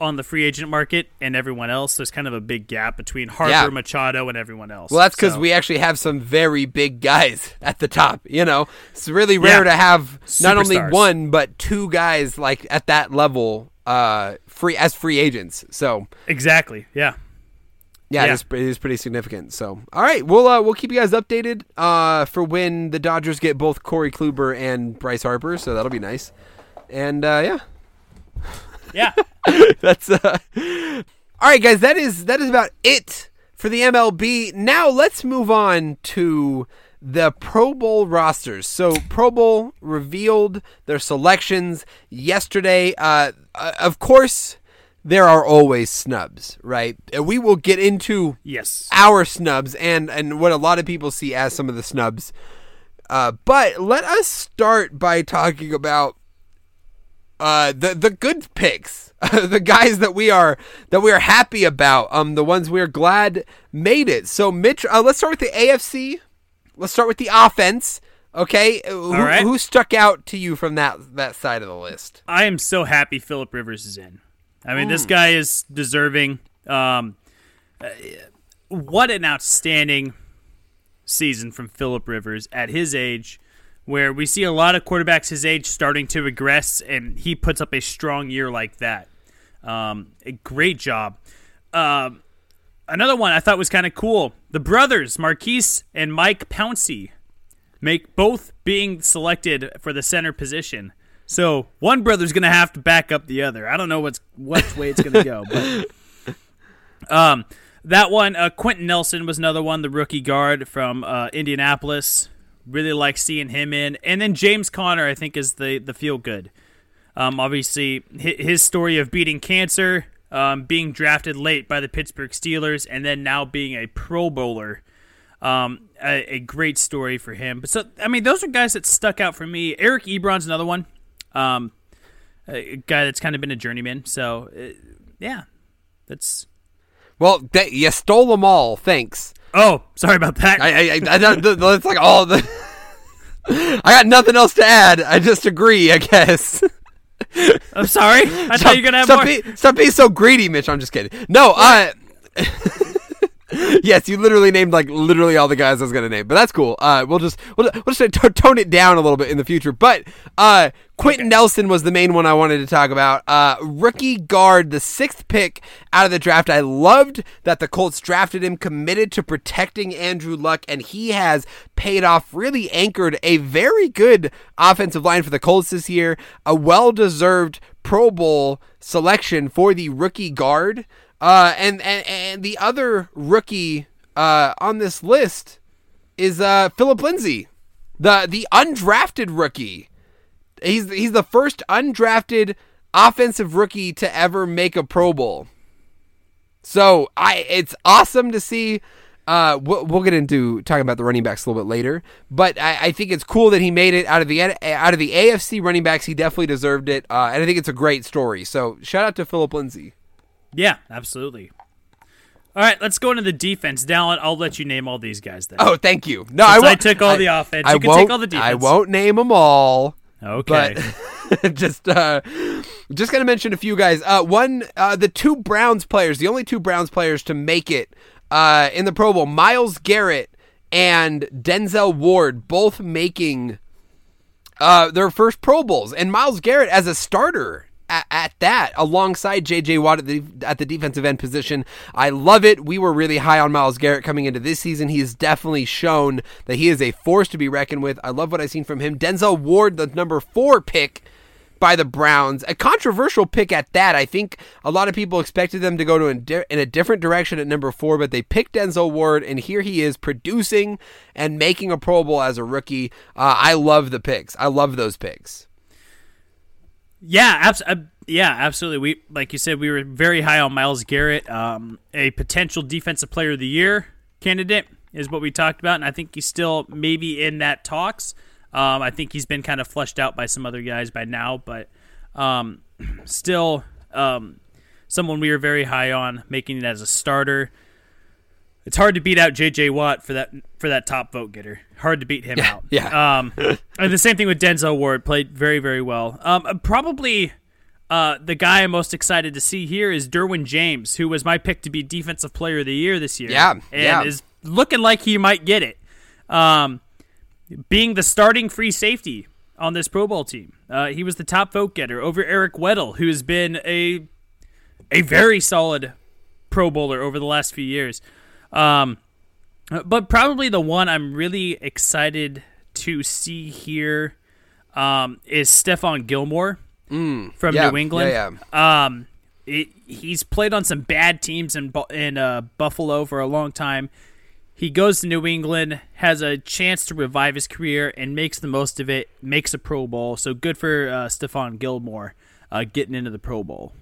on the free agent market and everyone else. There's kind of a big gap between Harper, Yeah. Machado, and everyone else. Well, that's because So- we actually have some very big guys at the top. You know, it's really rare Yeah. to have not only one but two guys like at that level, uh, free as free agents. So Exactly. Yeah. yeah, Yeah. It, is, it is pretty significant. So all right, we'll uh, we'll keep you guys updated uh, for when the Dodgers get both Corey Kluber and Bryce Harper. So that'll be nice. And uh, yeah, Yeah. That's uh All right guys, that is that is about it for the MLB. Now let's move on to the Pro Bowl rosters. So Pro Bowl revealed their selections yesterday. Uh, uh, of course, there are always snubs, right? We will get into yes. our snubs and and what a lot of people see as some of the snubs. Uh, but let us start by talking about uh, the the good picks, the guys that we are that we are happy about, um, the ones we are glad made it. So, Mitch, uh, let's start with the AFC. Let's start with the offense. Okay, Uh, who, right. who stuck out to you from that that side of the list? I am so happy Philip Rivers is in. I mean, this guy is deserving. Um, what an outstanding season from Philip Rivers at his age, where we see a lot of quarterbacks his age starting to regress, and he puts up a strong year like that. Um, a great job. Um, another one I thought was kind of cool. The brothers, Maurkice and Mike Pouncey, make both being selected for the center position. So one brother's gonna have to back up the other. I don't know what's what way it's gonna go, but um, that one, uh, Quenton Nelson was another one, the rookie guard from uh, Indianapolis. Really like seeing him in, and then James Conner, I think, is the the feel good. Um, obviously, his story of beating cancer, um, being drafted late by the Pittsburgh Steelers, and then now being a Pro Bowler. Um, a, a great story for him. But so, I mean, those are guys that stuck out for me. Eric Ebron's another one. Um, a guy that's kind of been a journeyman. So, uh, yeah, that's. Well, th- you stole them all. Thanks. Oh, sorry about that. I, I, I, I don't- th- that's like all the. I got nothing else to add. I just agree. I guess. I'm sorry. I thought you were gonna have stop more. Be, stop being so greedy, Mitch. I'm just kidding. No, uh, yes, you literally named like literally all the guys I was gonna name, but that's cool. Uh, we'll just we'll, we'll just t- tone it down a little bit in the future. But uh, Quenton Nelson was the main one I wanted to talk about. Uh, rookie guard, the sixth pick out of the draft. I loved that the Colts drafted him, committed to protecting Andrew Luck, and he has paid off. Really anchored a very good offensive line for the Colts this year. A well deserved Pro Bowl selection for the rookie guard. Uh, and, and and the other rookie uh, on this list is uh, Philip Lindsay, the the undrafted rookie. He's he's the first undrafted offensive rookie to ever make a Pro Bowl. So I it's awesome to see. Uh, we'll, we'll get into talking about the running backs a little bit later, but I, I think it's cool that he made it out of the out of the AFC running backs. He definitely deserved it, uh, and I think it's a great story. So shout out to Philip Lindsay. Yeah, absolutely. All right, let's go into the defense. Dallin, I'll let you name all these guys then. Oh, thank you. No, I, won't, I took all the offense, I you can won't, take all the defense. I won't name them all. Okay. Just uh, just gonna mention a few guys. Uh, one, uh, the two Browns players, the only two Browns players to make it uh, in the Pro Bowl, Myles Garrett and Denzel Ward, both making uh, their first Pro Bowls, and Myles Garrett as a starter. At, at that, alongside J.J. Watt at the, at the defensive end position, I love it. We were really high on Myles Garrett coming into this season. He has definitely shown that he is a force to be reckoned with. I love what I've seen from him. Denzel Ward, the number four pick, by the Browns. A controversial pick at that. I think a lot of people expected them to go to in a different direction at number four, but they picked Denzel Ward, and here he is producing and making a Pro Bowl as a rookie. Uh, I love the picks. I love those picks. Yeah, abs- uh, yeah, absolutely. We like you said, we were very high on Myles Garrett, um, a potential defensive player of the year candidate is what we talked about, and I think he's still maybe in that talks. Um, I think he's been kind of flushed out by some other guys by now, but um, still um, someone we were very high on, making it as a starter. It's hard to beat out J.J. Watt for that for that top vote getter. Hard to beat him yeah, out. Yeah. Um, and the same thing with Denzel Ward. Played very very well. Um, probably uh, the guy I'm most excited to see here is Derwin James, who was my pick to be Defensive Player of the Year this year. Yeah, and yeah. is looking like he might get it. Um, being the starting free safety on this Pro Bowl team, uh, he was the top vote getter over Eric Weddle, who has been a a very solid Pro Bowler over the last few years. Um, but probably the one I'm really excited to see here um, is Stephon Gilmore from yeah, New England. yeah, yeah. Um, it, he's played on some bad teams in in uh, Buffalo for a long time. He goes to New England, has a chance to revive his career, and makes the most of it. Makes a Pro Bowl, so good for uh, Stephon Gilmore uh, getting into the Pro Bowl.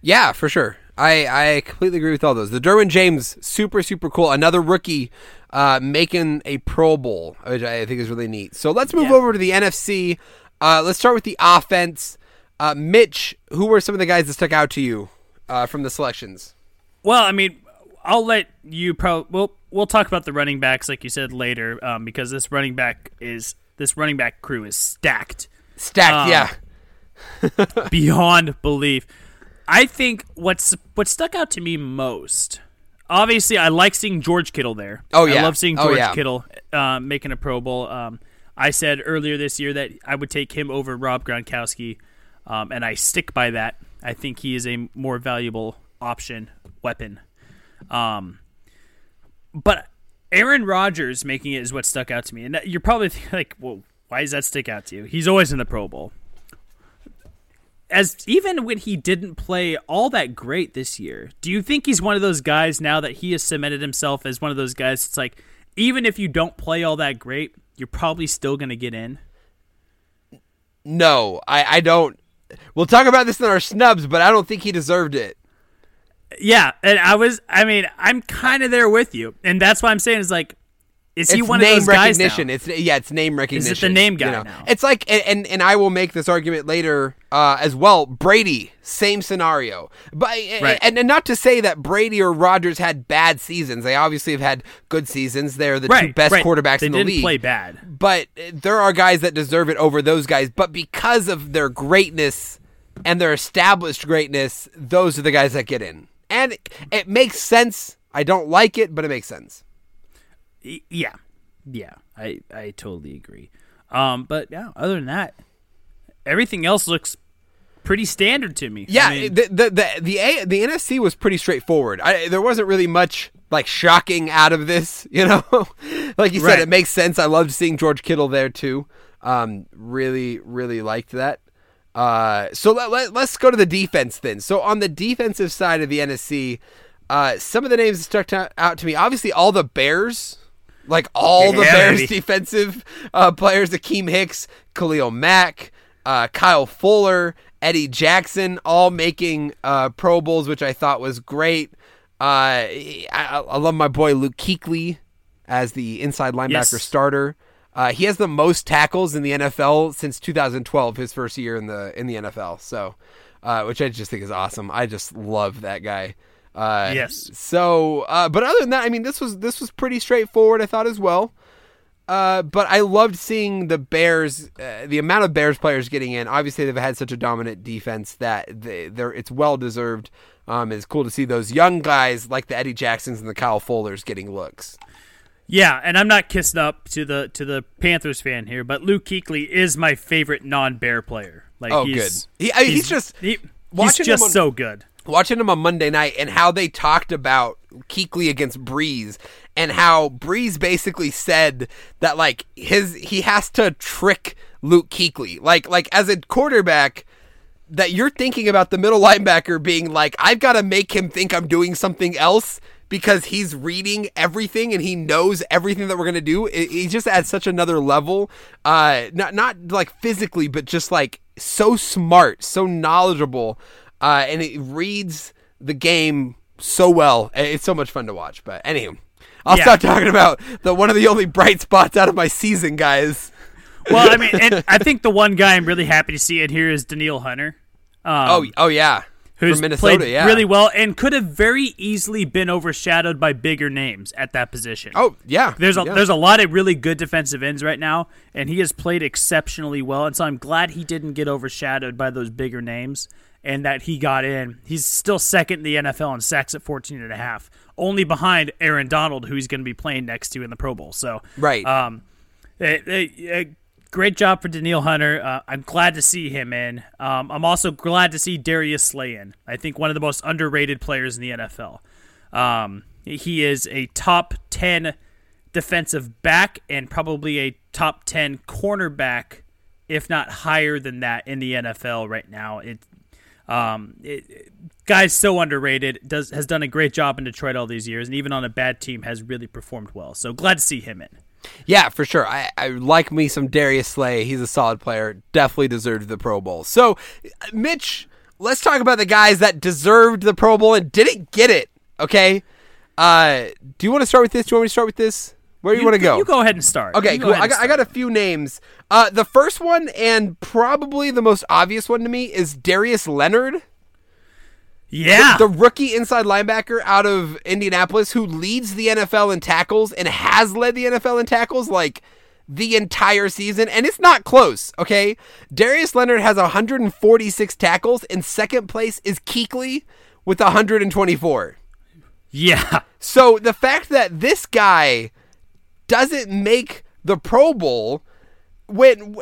Yeah, for sure. I, I completely agree with all those. The Derwin James, super, super cool. Another rookie uh, making a Pro Bowl, which I think is really neat. So let's move Yeah. over to the NFC. Uh, let's start with the offense. Uh, Mitch, who were some of the guys that stuck out to you uh, from the selections? Well, I mean, I'll let you pro. We'll we'll talk about the running backs like you said later, um, because this running back is this running back crew is stacked Stacked, Um, yeah. beyond belief. I think what's what stuck out to me most. Obviously, I like seeing George Kittle there. Oh, yeah, I love seeing Oh, George yeah. Kittle uh, making a Pro Bowl. Um, I said earlier this year that I would take him over Rob Gronkowski, um, and I stick by that. I think he is a more valuable option weapon. Um, but Aaron Rodgers making it is what stuck out to me, and you're probably thinking, like, well, why does that stick out to you? He's always in the Pro Bowl. As even when he didn't play all that great this year, do you think he's one of those guys now that he has cemented himself as one of those guys? It's like even if you don't play all that great, you're probably still going to get in. No, I, I don't. We'll talk about this in our snubs, but I don't think he deserved it. Yeah, and I was. I mean, I'm kind of there with you, and that's why I'm saying is like, is he it's one of those guys now? recognition. It's yeah, it's name recognition. Is it the name you guy know. now? It's like and, and and I will make this argument later uh, as well. Brady, same scenario, but Right. and, and not to say that Brady or Rodgers had bad seasons. They obviously have had good seasons. They're the two best right. quarterbacks They in the didn't league. play bad. but there are guys that deserve it over those guys. But because of their greatness and their established greatness, those are the guys that get in. And it, it makes sense I don't like it, but it makes sense. Yeah, yeah, I I totally agree. Um, but yeah, other than that, everything else looks pretty standard to me. Yeah, I mean, the the the the, A, the NFC was pretty straightforward. I, there wasn't really much like shocking out of this, you know. like you said, Right. it makes sense. I loved seeing George Kittle there too. Um, really, really liked that. Uh, so let, let, us go to the defense then. So on the defensive side of the NFC, uh, some of the names that stuck out to me. Obviously, all the Bears, like all the Yeah, Bears baby. defensive uh, players: Akiem Hicks, Khalil Mack, uh, Kyle Fuller, Eddie Jackson, all making uh, Pro Bowls, which I thought was great. Uh, I, I love my boy Luke Kuechly as the inside linebacker Yes. starter. Uh, he has the most tackles in the NFL since 2012, his first year in the in the NFL. So, uh, which I just think is awesome. I just love that guy. Uh, Yes. So, uh, but other than that, I mean, this was this was pretty straightforward. I thought as well. Uh, but I loved seeing the Bears, uh, the amount of Bears players getting in. Obviously, they've had such a dominant defense that they, they're it's well deserved. Um, it's cool to see those young guys like the Eddie Jacksons and the Kyle Fullers getting looks. yeah, and I'm not kissing up to the to the Panthers fan here, but Luke Kuechly is my favorite non-Bear player. Like, Oh, he's, good. He- I- he's just- he- he's watching him just on- so good. Watching them on Monday night and how they talked about Kuechly against Brees and how Brees basically said that like his he has to trick Luke Kuechly. Like like as a quarterback that you're thinking about the middle linebacker being like I've got to make him think I'm doing something else because he's reading everything and he knows everything that we're going to do. He just adds such another level. Uh not not like physically but just like so smart, so knowledgeable uh, and it reads the game so well. It's so much fun to watch. But anywho, I'll Yeah. stop talking about the one of the only bright spots out of my season, guys. Well, I mean, and I think the one guy I'm really happy to see in here is Danielle Hunter. Um, Oh, oh yeah, who's from Minnesota, played yeah, really well and could have very easily been overshadowed by bigger names at that position. Oh yeah, There's a yeah. there's a lot of really good defensive ends right now, and he has played exceptionally well. And so I'm glad he didn't get overshadowed by those bigger names, and that he got in. He's still second in the NFL in sacks at 14 and a half, only behind Aaron Donald, who he's going to be playing next to in the Pro Bowl. So Right. um, eh, eh, eh, great job for Danielle Hunter. Uh, I'm glad to see him in. Um, I'm also glad to see Darius Slay in. I think one of the most underrated players in the NFL. Um, he is a top 10 defensive back and probably a top 10 cornerback, if not higher than that in the NFL right now. It, um, it, guy's so underrated. Does has done a great job in Detroit all these years, and even on a bad team has really performed well. So glad to see him in. Yeah, for sure. I, I like me some Darius Slay. He's a solid player. Definitely deserved the Pro Bowl. So, Mitch, let's talk about the guys that deserved the Pro Bowl and didn't get it. Okay. Uh, do you want to start with this? Do you want me to start with this? Where do you, want to go? You go ahead and start. Okay, go cool. I got, I got a few names. Uh, the first one, and probably the most obvious one to me, is Darius Leonard. Yeah. the rookie inside linebacker out of Indianapolis who leads the NFL in tackles and has led the NFL in tackles like the entire season and it's not close, okay? Darius Leonard has 146 tackles and second place is Kuechly with 124. yeah. So the fact that this guy doesn't make the Pro Bowl when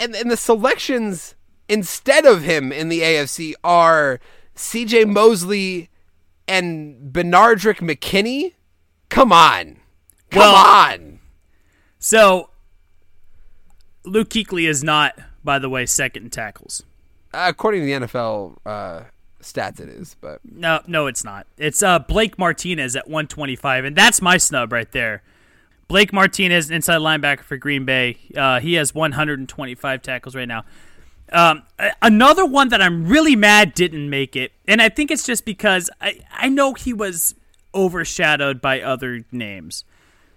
and, and the selections instead of him in the AFC are CJ Mosley and Benardrick McKinney. Come on. Come Well- on. So Luke Kuechly is not, by the way, second in tackles. according to the NFL uh, stats it is, but No, no, it's not. It's uh, Blake Martinez at 125, and that's my snub right there. Blake Martinez, inside linebacker for Green Bay. Uh, he has 125 tackles right now. Um, another one that I'm really mad didn't make it, and I think it's just because I, I know he was overshadowed by other names,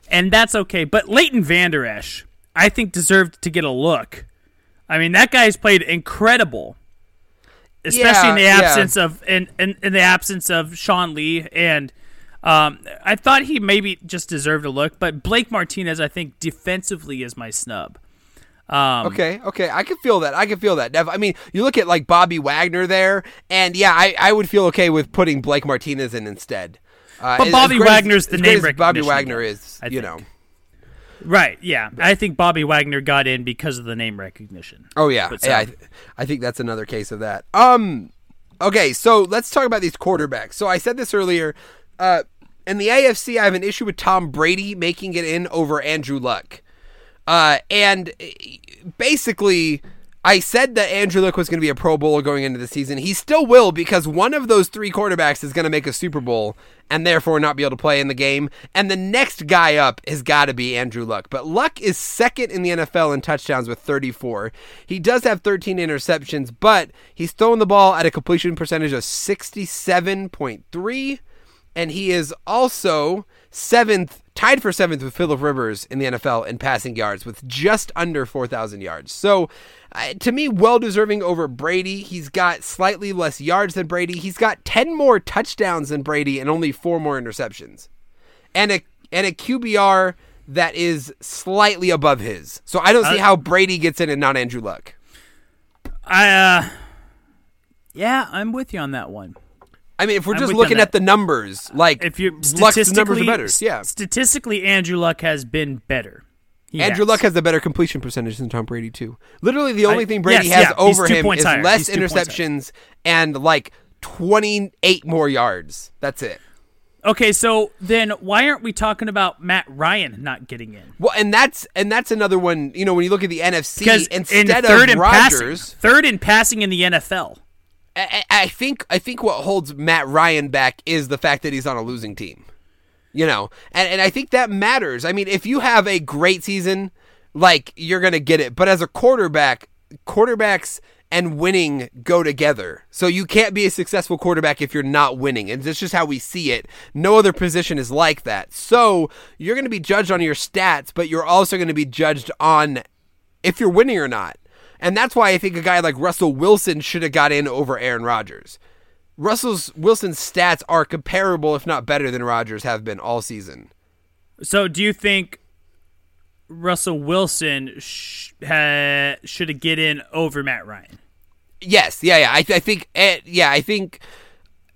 and that's okay. But Leighton Vander Esch, I think, deserved to get a look. I mean, that guy's played incredible, especially in the Yeah, yeah. absence of in, in, in the absence of Sean Lee and. Um, I thought he maybe just deserved a look, but Blake Martinez, I think, defensively is my snub. Um, Okay, okay, I can feel that. I can feel that. Def- I mean, you look at like Bobby Wagner there, and yeah, I, I would feel okay with putting Blake Martinez in instead. Uh, But Bobby great as- Wagner's the as name as Bobby Wagner is, I you think. know. Right. Yeah. I think Bobby Wagner got in because of the name recognition. Oh yeah, But yeah. I, so- I think that's another case of that. Um, okay, so let's talk about these quarterbacks. So I said this earlier. Uh, in the AFC, I have an issue with Tom Brady making it in over Andrew Luck. Uh, and uh, basically, I said that Andrew Luck was going to be a Pro Bowler going into the season. He still will because one of those three quarterbacks is going to make a Super Bowl and therefore not be able to play in the game. And the next guy up has got to be Andrew Luck. But Luck is second in the NFL in touchdowns with 34. He does have 13 interceptions, but he's throwing the ball at a completion percentage of 67.3 and he is also seventh, tied for seventh with Philip Rivers in the NFL in passing yards with just under 4,000 yards. So, uh, to me, well deserving over Brady. He's got slightly less yards than Brady. He's got 10 more touchdowns than Brady and only four more interceptions, and a and a QBR that is slightly above his. So I don't see Uh, how Brady gets in and not Andrew Luck. I. uh Yeah, I'm with you on that one. I mean, if we're just with you on looking at the numbers, uh, like If you Luck's numbers statistically, are better. Yeah, Statistically, Andrew Luck has been better. He Andrew has. Luck has a better completion percentage than Tom Brady too. Literally, the only I- thing Brady yes, has yeah, over him is higher. less He's two points higher. interceptions and like twenty eight more yards. That's it. Okay, so then why aren't we talking about Matt Ryan not getting in? Well, and that's and that's another one. You know, when you look at the NFC, Because instead in third of in passing, Rodgers, third in passing in the NFL. I, I think I think what holds Matt Ryan back is the fact that he's on a losing team. You know, and and I think that matters. I mean, if you have a great season, like you're gonna get it. But as a quarterback, quarterbacks and winning go together. So you can't be a successful quarterback if you're not winning. And that's just how we see it. No other position is like that. So you're going to be judged on your stats, but you're also going to be judged on if you're winning or not. And that's why I think a guy like Russell Wilson should have got in over Aaron Rodgers. Russell's Wilson's stats are comparable, if not better, than Rodgers have been all season. So do you think Russell Wilson sh- ha- should have get in over Matt Ryan? Yes, yeah, yeah. I, I think, eh, yeah, I think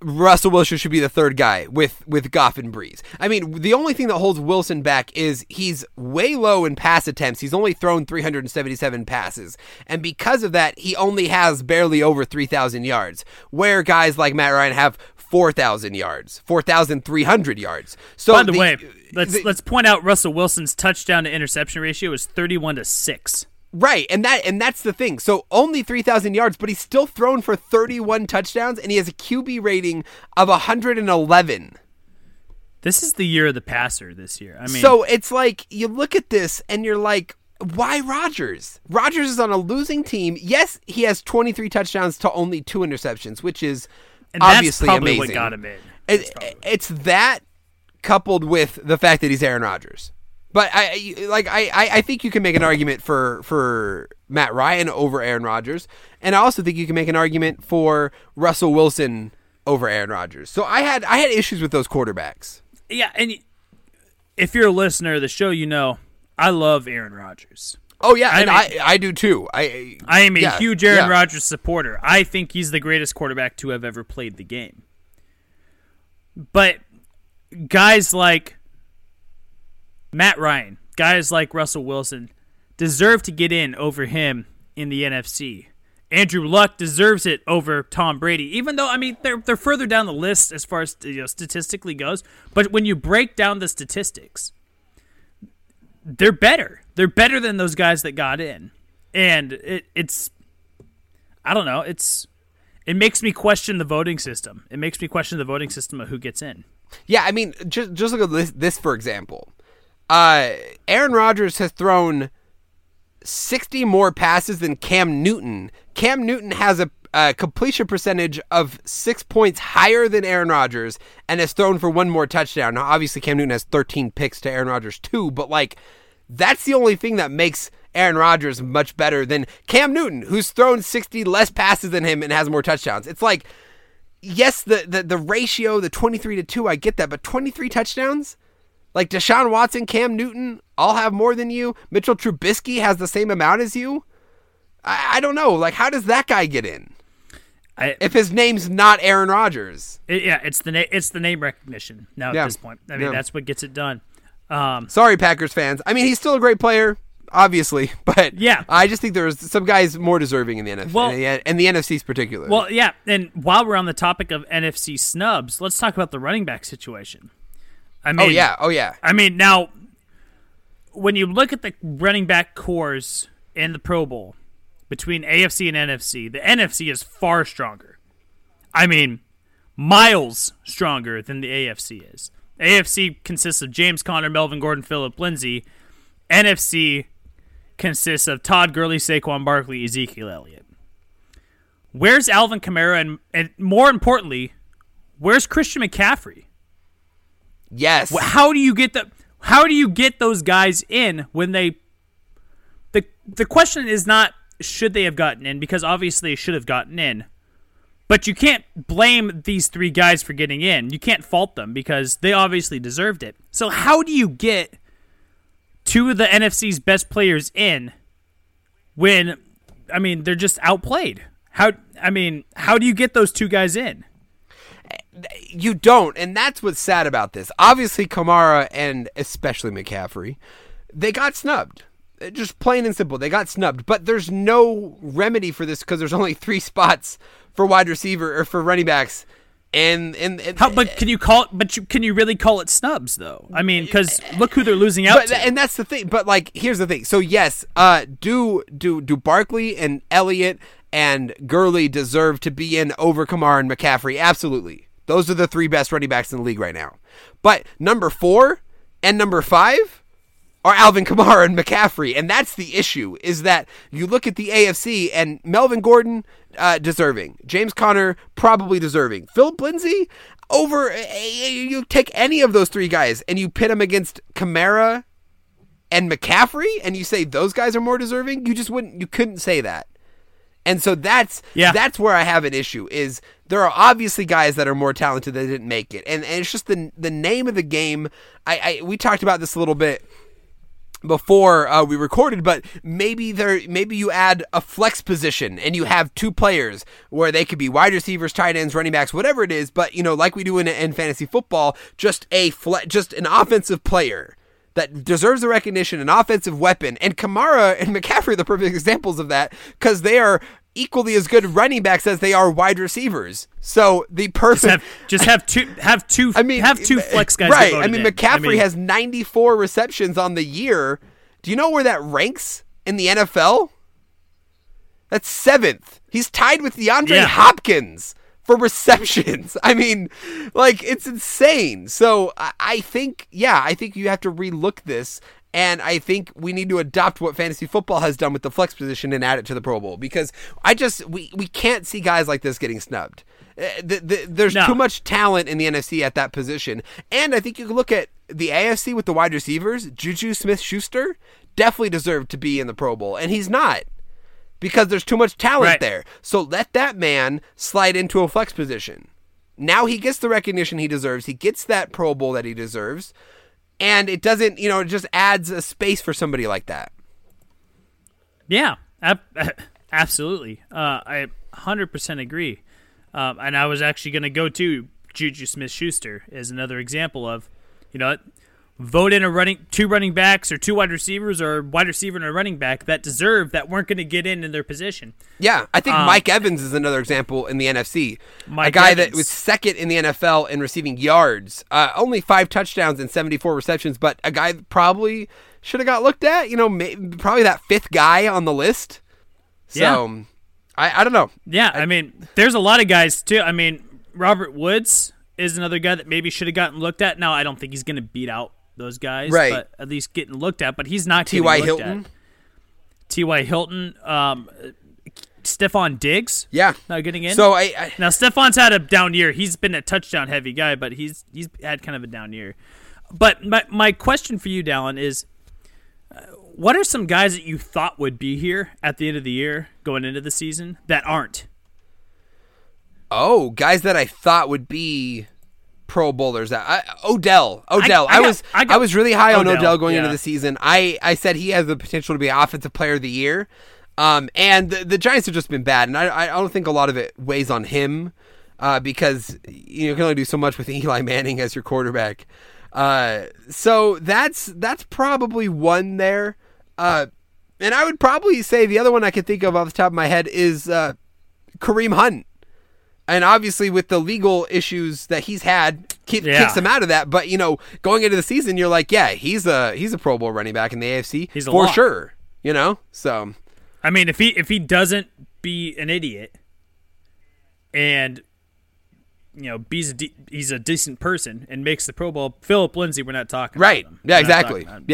Russell Wilson should be the third guy with with Goff and Brees. I mean, the only thing that holds Wilson back is he's way low in pass attempts. He's only thrown 377 passes, and because of that, he only has barely over 3,000 yards. Where guys like Matt Ryan have 4,000 yards, 4,300 yards. So By the, way, uh, let's the- let's point out Russell Wilson's touchdown to interception ratio is thirty-one to six. Right, and that and that's the thing. So only 3,000 yards, but he's still thrown for 31 touchdowns and he has a QB rating of 111. This is the year of the passer this year. I mean, so it's like you look at this and you're like, why Rodgers? Rodgers is on a losing team. Yes, he has 23 touchdowns to only two interceptions, which is and that's obviously amazing. got him in. It, it's that coupled with the fact that he's Aaron Rodgers. But I like I, I think you can make an argument for for Matt Ryan over Aaron Rodgers, and I also think you can make an argument for Russell Wilson over Aaron Rodgers. So I had I had issues with those quarterbacks. Yeah, and if you're a listener of the show, you know I love Aaron Rodgers. Oh yeah, I and mean- I I do too. I I am a yeah, huge Aaron yeah. Rodgers supporter. I think he's the greatest quarterback to have ever played the game. But guys like Matt Ryan, guys like Russell Wilson deserve to get in over him in the NFC. Andrew Luck deserves it over Tom Brady, even though I mean they're they're further down the list as far as you know, statistically goes. But when you break down the statistics, they're better. They're better than those guys that got in, and it, it's I don't know. It's it makes me question the voting system. It makes me question the voting system of who gets in. Yeah, I mean, just just look at this, this for example. Uh, Aaron Rodgers has thrown sixty more passes than Cam Newton. Cam Newton has a, a completion percentage of six points higher than Aaron Rodgers and has thrown for one more touchdown. Now, obviously, Cam Newton has thirteen picks to Aaron Rodgers two, but like that's the only thing that makes Aaron Rodgers much better than Cam Newton, who's thrown sixty less passes than him and has more touchdowns. It's like yes, the, the the ratio, the twenty three to two, I get that, but twenty three touchdowns, like Deshaun Watson, Cam Newton, all have more than you. Mitchell Trubisky has the same amount as you. I, I don't know, like how does that guy get in? I, if his name's not Aaron Rodgers. it- yeah, it's the na- it's the name recognition now Yeah. at this point. I mean, Yeah. that's what gets it done. Um, Sorry, Packers fans. I mean, he's still a great player, obviously, but Yeah. I just think there's some guys more deserving in the NFC Well- and, the, and the NFC's particular. well, yeah, and while we're on the topic of NFC snubs, let's talk about the running back situation. I oh, mean, oh yeah, oh yeah. I mean, now, when you look at the running back cores in the Pro Bowl between AFC and NFC, the NFC is far stronger. I mean, miles stronger than the AFC is. AFC consists of James Conner, Melvin Gordon, Philip Lindsay. NFC consists of Todd Gurley, Saquon Barkley, Ezekiel Elliott. Where's Alvin Kamara, and, and more importantly, where's Christian McCaffrey? Yes. how do you get the how do you get those guys in when they the the question is not should they have gotten in because obviously they should have gotten in. But you can't blame these three guys for getting in. You can't fault them because they obviously deserved it. So how do you get two of the NFC's best players in when I mean they're just outplayed? How I mean how do you get those two guys in you don't, and that's what's sad about this. Obviously, Kamara and especially McCaffrey, they got snubbed. Just plain and simple, they got snubbed. But there's no remedy for this because there's only three spots for wide receiver or for running backs. And and, and How, but can you call it? But you, can you really call it snubs though? I mean, because look who they're losing out but to. and that's the thing. But like, here's the thing. So yes, uh, do do do Barkley and Elliott and Gurley deserve to be in over Kamara and McCaffrey? Absolutely. Those are the three best running backs in the league right now. But number four and number five are Alvin Kamara and McCaffrey, and that's the issue. Is that you look at the AFC and Melvin Gordon uh, deserving, James Conner probably deserving, Philip Lindsay over. uh, You take any of those three guys and you pit them against Kamara and McCaffrey, and you say those guys are more deserving. You just wouldn't. You couldn't say that. And so that's Yeah. that's where I have an issue. Is there are obviously guys that are more talented that didn't make it, and, and it's just the the name of the game. I, I we talked about this a little bit before uh, we recorded, but maybe there maybe you add a flex position and you have two players where they could be wide receivers, tight ends, running backs, whatever it is. But you know, like we do in, in fantasy football, just a fle- just an offensive player that deserves the recognition, an offensive weapon. And Kamara and McCaffrey are the perfect examples of that because they are equally as good running backs as they are wide receivers. So the perfect. just have just have two have two I mean, have two flex guys. Right. I mean, voted in. McCaffrey has 94 receptions on the year. Do you know where that ranks in the NFL? That's seventh. He's tied with DeAndre Yeah. Hopkins for receptions. I mean, like, it's insane. So I, I think, yeah, I think you have to relook this. And I think we need to adopt what fantasy football has done with the flex position and add it to the Pro Bowl because I just we, we can't see guys like this getting snubbed. Uh, the, the, there's No. too much talent in the NFC at that position. And I think you can look at the AFC with the wide receivers. Juju Smith Schuster definitely deserved to be in the Pro Bowl, and he's not because there's too much talent Right. there. So let that man slide into a flex position. Now he gets the recognition he deserves. He gets that Pro Bowl that he deserves. And it doesn't, you know, it just adds a space for somebody like that. Yeah, ab- absolutely. Uh, I 100% agree. Um, and I was actually going to go to Juju Smith Schuster as another example of, you know, vote in a running two running backs or two wide receivers or wide receiver and a running back that deserve that weren't going to get in in their position. Yeah, I think Um, Mike Evans is another example in the NFC. a Mike guy that was second in the NFL in receiving yards, uh, only five touchdowns and 74 receptions, but a guy that probably should have got looked at. You know, may, probably that fifth guy on the list. So Yeah. I, I don't know. Yeah, I mean, there's a lot of guys too. I mean, Robert Woods is another guy that maybe should have gotten looked at. Now, I don't think he's going to beat out those guys, Right. But at least getting looked at. But he's not T. getting Y. looked Hilton. at. T.Y. Hilton, um, Stefon Diggs, Yeah. not getting in. So I, I now Stefon's had a down year. He's been a touchdown heavy guy, but he's he's had kind of a down year. But my my question for you, Dallin, is uh, what are some guys that you thought would be here at the end of the year going into the season that aren't? oh guys that I thought would be Pro Bowlers. I, Odell, Odell. I, I got- was I I, got- was really high on Odell, Odell going into the season. I I said he has the potential to be offensive player of the year. Um, and the, the Giants have just been bad, and I, I don't think a lot of it weighs on him uh, because you, know, you can only do so much with Eli Manning as your quarterback. Uh, so that's that's probably one there. Uh, and I would probably say the other one I could think of off the top of my head is uh, Kareem Hunt. And obviously, with the legal issues that he's had, Yeah. kicks him out of that. But you know, going into the season, you're like, yeah, he's a he's a Pro Bowl running back in the AFC He's for lock. sure. You know, so I mean, if he if he doesn't be an idiot, and you know, he's a de- he's a decent person and makes the Pro Bowl, Philip Lindsay, we're not talking right, yeah, exactly, talking about him.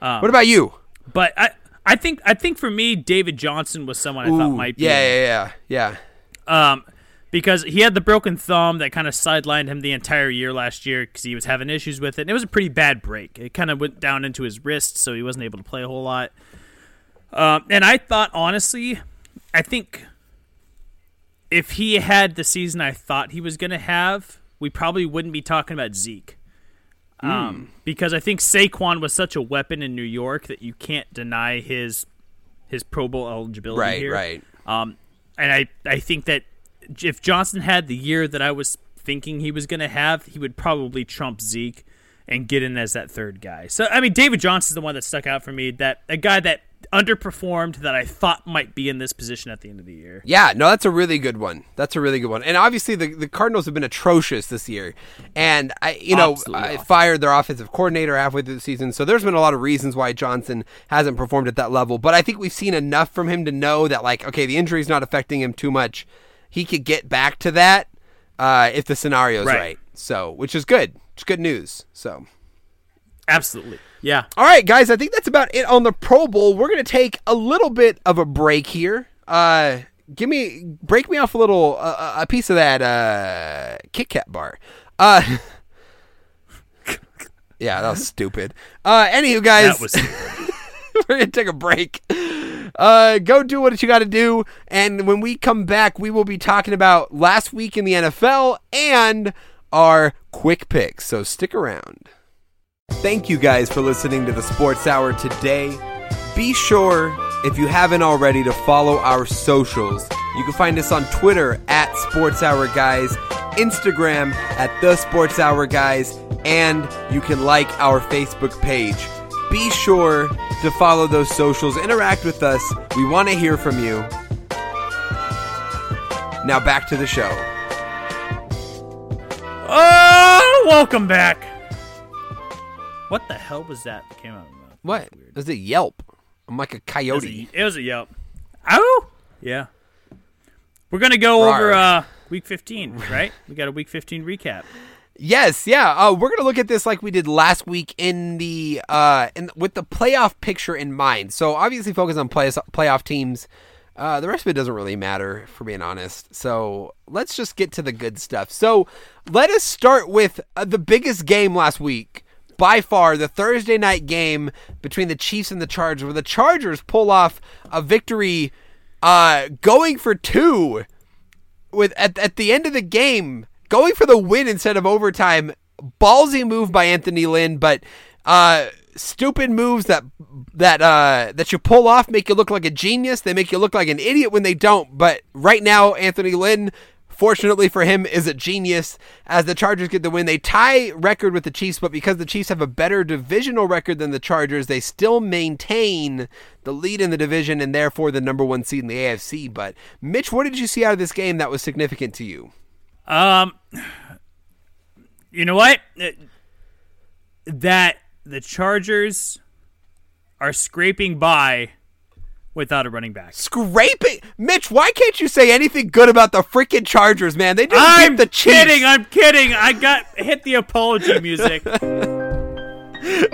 yeah. what about you? But I I think I think for me, David Johnson was someone I thought might be yeah, yeah, yeah, yeah. um, because he had the broken thumb that kind of sidelined him the entire year last year because he was having issues with it. And it was a pretty bad break. It kind of went down into his wrist, so he wasn't able to play a whole lot. Um, and I thought, honestly, I think if he had the season I thought he was going to have, we probably wouldn't be talking about Zeke. Hmm. Um, because I think Saquon was such a weapon in New York that you can't deny his his Pro Bowl eligibility Right, here. right. Um, and I, I think that if Johnson had the year that I was thinking he was going to have, he would probably trump Zeke and get in as that third guy. So I mean, David Johnson's the one that stuck out for me. That a guy that underperformed that I thought might be in this position at the end of the year. Yeah, no, that's a really good one. That's a really good one. And obviously, the, the Cardinals have been atrocious this year. And I, you know, Absolutely I awful. fired their offensive coordinator halfway through the season. So there's been a lot of reasons why Johnson hasn't performed at that level. But I think we've seen enough from him to know that, like, okay, the injury's not affecting him too much. He could get back to that uh, if the scenario's right. Right. So, which is good. It's good news. So. Absolutely, yeah. All right, guys, I think that's about it on the Pro Bowl. We're going to take a little bit of a break here. Uh, give me, break me off a little, uh, a piece of that uh, Kit Kat bar. Uh, yeah, that was stupid. Uh, anywho, guys, That was we're gonna take a break. Uh, go do what you got to do, and when we come back, we will be talking about last week in the NFL and our quick picks. So stick around. Thank you guys for listening to the Sports Hour today. Be sure, if you haven't already, to follow our socials. You can find us on Twitter at Sports Hour Guys, Instagram at The Sports Hour Guys, and you can like our Facebook page. Be sure to follow those socials, interact with us. We want to hear from you. Now back to the show. oh, welcome back. What the hell was that that came out of my mouth? What? Is it Yelp? I'm like a It was coyote. a, it was a yelp. Oh, Yeah. We're gonna go over uh, week 15, right? We got a week 15 recap. Yes, yeah. Uh, we're gonna look at this like we did last week in the uh, in with the playoff picture in mind. So obviously, focus on play, playoff teams. Uh, the rest of it doesn't really matter, for being honest. So let's just get to the good stuff. So let us start with uh, the biggest game last week. By far, the Thursday night game between the Chiefs and the Chargers, where the Chargers pull off a victory, uh, going for two with at, at the end of the game going for the win instead of overtime. Ballsy move by Anthony Lynn but uh stupid moves that that uh that you pull off make you look like a genius. They make you look like an idiot when they don't. But right now Anthony Lynn fortunately for him is a genius. As the Chargers get the win they tie record with the Chiefs but because the Chiefs have a better divisional record than the Chargers they still maintain the lead in the division and therefore the number 1 seed in the AFC but Mitch what did you see out of this game that was significant to you Um, you know what? That the Chargers are scraping by without a running back. scraping. Mitch, why can't you say anything good about the freaking Chargers, man? They just I'm the Chiefs. kidding. I'm kidding. I got hit the apology music.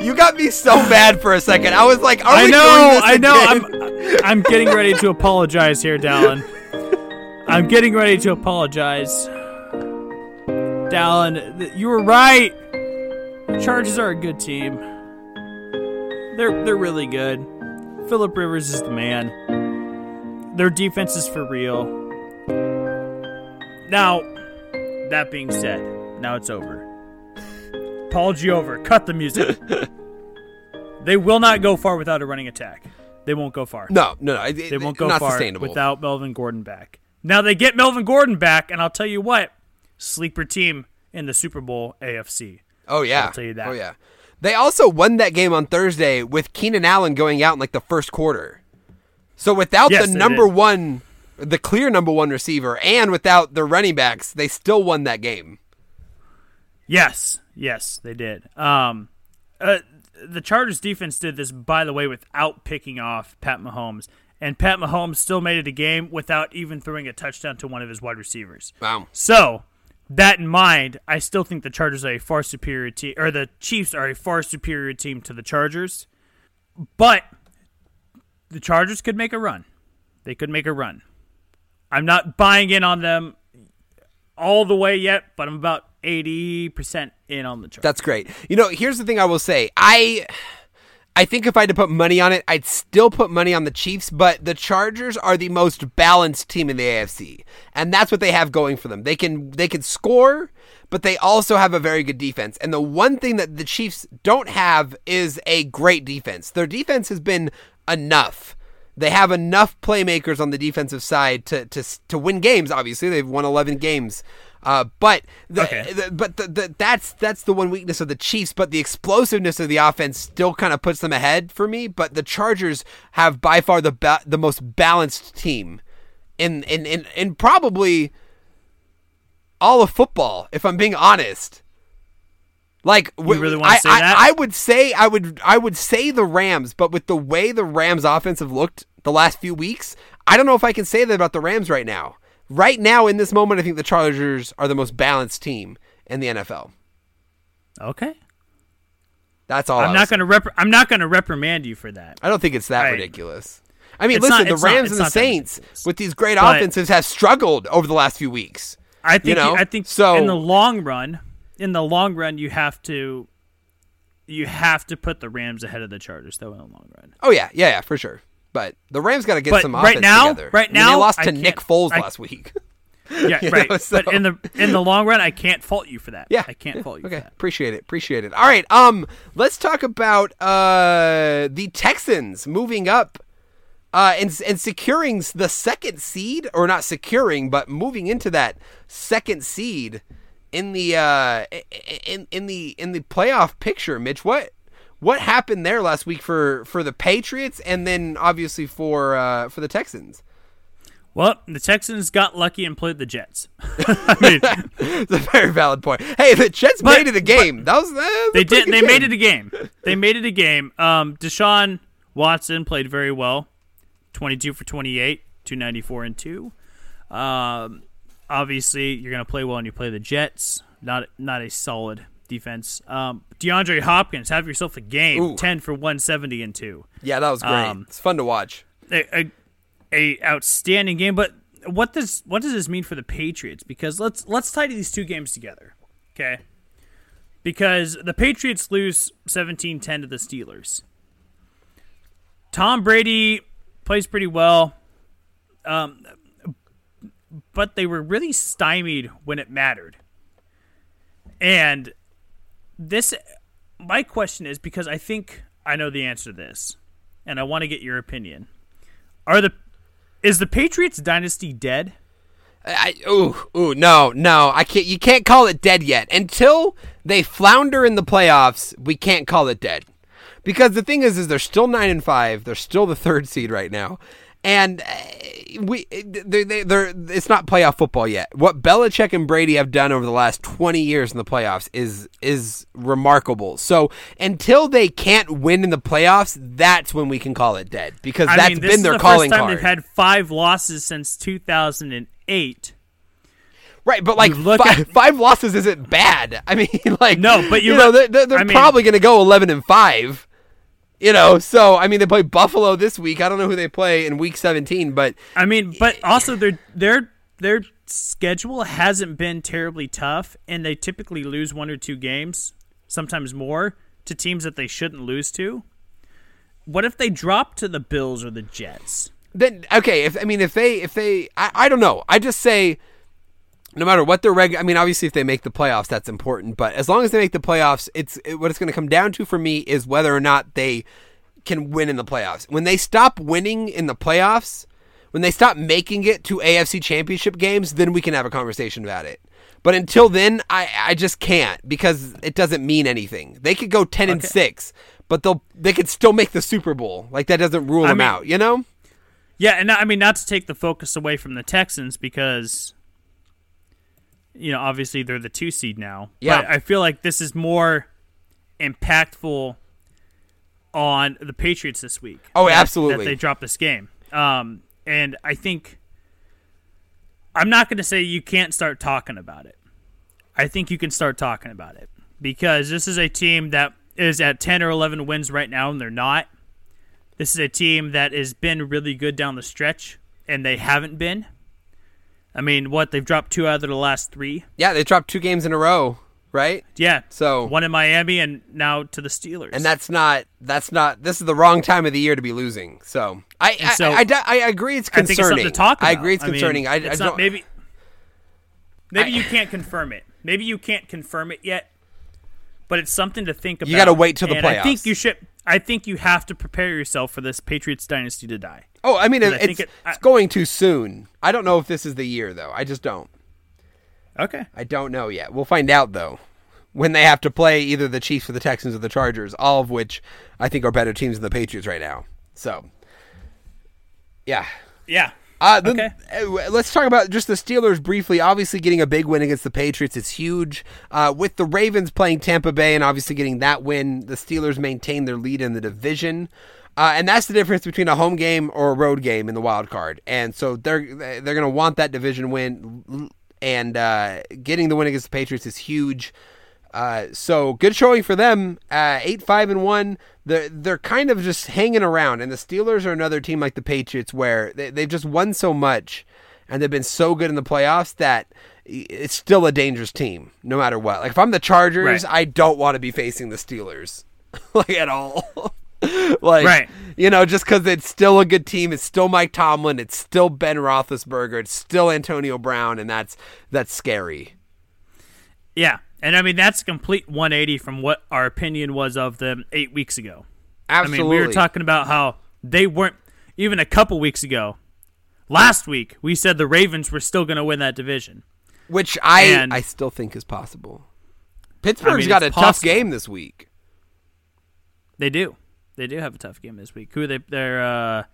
you got me so mad for a second. I was like, Are I we know. doing this I know. again? I'm I'm getting ready to apologize here, Dallin. I'm getting ready to apologize. Dallin, you were right. The Chargers are a good team. They're they're really good. Philip Rivers is the man. Their defense is for real. Now, that being said, now it's over. Apology over. Cut the music. they will not go far without a running attack. They won't go far. No, no, no. It, They won't go not far sustainable. without Melvin Gordon back. Now they get Melvin Gordon back, and I'll tell you what, sleeper team in the Super Bowl AFC. Oh yeah, I'll tell you that. Oh yeah. They also won that game on Thursday with Keenan Allen going out in like the first quarter. So without Yes, the number did. one, the clear number one receiver, and without the running backs, they still won that game. Yes, yes, they did. Um, uh, the Chargers defense did this, by the way, without picking off Pat Mahomes, and Pat Mahomes still made it a game without even throwing a touchdown to one of his wide receivers. Wow. So, that in mind, I still think the Chargers are a far superior team, or the Chiefs are a far superior team to the Chargers. But the Chargers could make a run. They could make a run. I'm not buying in on them all the way yet, but I'm about 80% in on the Chargers. That's great. You know, here's the thing I will say. I I think if I had to put money on it, I'd still put money on the Chiefs, but the Chargers are the most balanced team in the AFC. And that's what they have going for them. They can they can score, but they also have a very good defense. And the one thing that the Chiefs don't have is a great defense. Their defense has been enough. They have enough playmakers on the defensive side to to to win games. Obviously, they've won 11 games. Uh, but the, Okay. the- but the, the, that's that's the one weakness of the Chiefs. But the explosiveness of the offense still kind of puts them ahead for me. But the Chargers have by far the ba- the most balanced team in in, in in probably all of football. If I'm being honest, like You really wanna I, say I, that? I would say I would I would say the Rams, but with the way the Rams offense have looked the last few weeks, I don't know if I can say that about the Rams right now. Right now, in this moment, I think the Chargers are the most balanced team in the NFL. okay. That's all. I'm not going to rep- I'm not going to reprimand you for that. I don't think it's that Right. ridiculous. I mean, It's listen, not- the it's not- Rams and the Saints with these great But- offenses have struggled over the last few weeks. I think You know, I think so- in the long run, in the long run you have to you have to put the Rams ahead of the Chargers though in the long run. Oh yeah, yeah, yeah, for sure. But the Rams got to get But some right offense now- together. right now, I mean, they lost to Nick Foles I- last week. Yeah, right. know, so- But in the in the long run, I can't fault you for that. Yeah, I can't yeah, fault you. Okay, For that. appreciate it. Appreciate it. All right. Um, let's talk about uh the Texans moving up, uh, and and securing the second seed, or not securing, but moving into that second seed in the uh in in the in the playoff picture. Mitch, what what happened there last week for for the Patriots, and then obviously for uh for the Texans? Well, the Texans got lucky and played the Jets. I mean, It's a very valid point. Hey, the Jets But- made it a game. that was that was they did. They game. made it a game. They made it a game. Um, Deshaun Watson played very well. Twenty-two for twenty-eight, two ninety-four and two. Um, obviously, you're going to play well and you play the Jets. Not not a solid defense. Um, DeAndre Hopkins, have yourself a game. Ooh. Ten for one seventy and two. Yeah, that was great. Um, it's fun to watch. a, a, a outstanding game. But what does what does this mean for the Patriots? Because let's let's tie these two games together, okay? Because the Patriots lose 17-10 to the Steelers. Tom Brady plays pretty well, um, but they were really stymied when it mattered. And this, my question is because I think I know the answer to this, and I want to get your opinion. Are the is the Patriots dynasty dead? I, ooh, ooh, no, no, I can't. You can't call it dead yet until they flounder in the playoffs. We can't call it dead because the thing is, is they're still nine and five. They're still the third seed right now, and uh, we they they they're it's not playoff football yet. What Belichick and Brady have done over the last twenty years in the playoffs is is remarkable. So until they can't win in the playoffs, that's when we can call it dead because I that's mean, been their the calling first time card. they've had five losses since 2008. Right, but like look five, at- five losses isn't bad. I mean, like No, but you you know they're, they're, they're probably going to go eleven and five. You know, so I mean they play Buffalo this week. I don't know who they play in Week 17, but I mean, but also their their their schedule hasn't been terribly tough, and they typically lose one or two games, sometimes more, to teams that they shouldn't lose to. What if they drop to the Bills or the Jets? then okay. If I mean if they if they I, I don't know. I just say no matter what their reg. I mean, obviously if they make the playoffs, that's important. But as long as they make the playoffs, it's it, what it's going to come down to for me is whether or not they can win in the playoffs. When they stop winning in the playoffs, when they stop making it to AFC championship games, then we can have a conversation about it. But until then, I, I just can't because it doesn't mean anything. They could go ten and six, but they'll they could still make the Super Bowl. Like that doesn't rule them mean- out, you know? Yeah, and I mean not to take the focus away from the Texans because you know obviously they're the two seed now. Yeah. but I feel like this is more impactful on the Patriots this week. Oh, that- absolutely. That they dropped this game, um, and I think I'm not going to say you can't start talking about it. I think you can start talking about it because this is a team that is at 10 or 11 wins right now, and they're not. This is a team that has been really good down the stretch, and they haven't been. I mean, what they've dropped two out of the last three. Yeah, they dropped two games in a row, right? Yeah, So one in Miami and now to the Steelers. and that's not that's not this is the wrong time of the year to be losing. So I I, so- I, I, I agree it's I think concerning. it's something to talk about. I agree it's concerning. I, it's I not don't, maybe. Maybe you can't confirm it. Maybe you can't confirm it yet, but it's something to think about. You gotta wait till the and I think you should. I think you have to prepare yourself for this Patriots dynasty to die. Oh, I mean, I it's, it- I- it's going too soon. I don't know if this is the year though. I just don't. Okay. I don't know yet. We'll find out though when they have to play either the Chiefs or the Texans or the Chargers, all of which I think are better teams than the Patriots right now. So, yeah. Yeah. Uh, then, Okay. uh, let's talk about just the Steelers briefly. Obviously, getting a big win against the Patriots is huge. Uh, with the Ravens playing Tampa Bay and obviously getting that win, the Steelers maintain their lead in the division. Uh, and that's the difference between a home game or a road game in the wild card. And so they're they're going to want that division win, and uh, getting the win against the Patriots is huge. Uh, so good showing for them. Uh, eight five and one. They're they're kind of just hanging around, and the Steelers are another team like the Patriots where they, they've just won so much, and they've been so good in the playoffs that it's still a dangerous team no matter what. Like if I'm the Chargers, Right. I don't want to be facing the Steelers like at all. like Right. you know, just because it's still a good team, it's still Mike Tomlin, it's still Ben Roethlisberger, it's still Antonio Brown, and that's that's scary. Yeah. And I mean that's a complete 180 from what our opinion was of them 8 weeks ago. Absolutely. I mean, we were talking about how they weren't even a couple weeks ago. Last week, we said the Ravens were still going to win that division. which I And- I still think is possible. Pittsburgh's I mean, got a it's tough game this week. They do. They do have a tough game this week. Who are they? They're uh,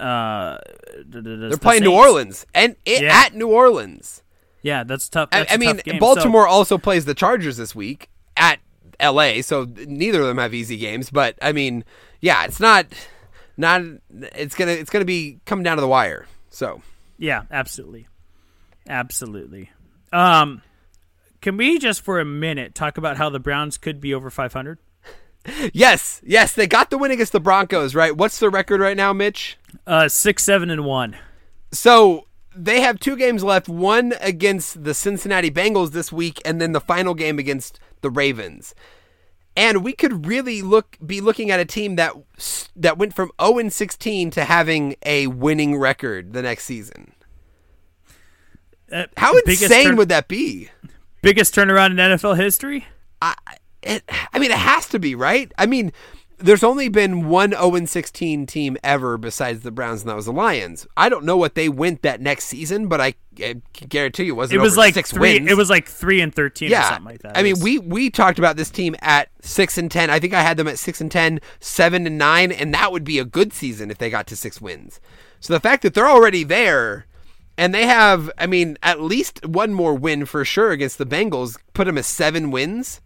uh, They're playing New Orleans and it, Yeah. at New Orleans. Yeah, that's tough. I, That's I mean, game. Baltimore also plays the Chargers this week at L.A. So neither of them have easy games. But I mean, yeah, it's not not. It's gonna it's gonna be coming down to the wire. So So, yeah, absolutely, absolutely. Um, can we just for a minute talk about how the Browns could be over 500? Yes, yes, they got the win against the Broncos. Right? What's the record right now, Mitch? Uh, six, seven, and one. So they have two games left one against the Cincinnati Bengals this week, and then the final game against the Ravens. And we could really look be looking at a team that that went from 0 and 16 to having a winning record the next season. Uh, How insane turn- would that be? biggest turnaround in NFL history? I it, I mean, it has to be right. I mean, there's only been one 0 and 16 team ever besides the Browns, and that was the Lions. I don't know what they went that next season, but I, I guarantee you it wasn't. It was like six three. wins. It was like three and thirteen or yeah. something like that. I mean, we we talked about this team at six and ten. I think I had them at six and 10, 7 and nine, and that would be a good season if they got to six wins. So the fact that they're already there. And they have, I mean, at least one more win for sure against the Bengals. Put them at seven wins.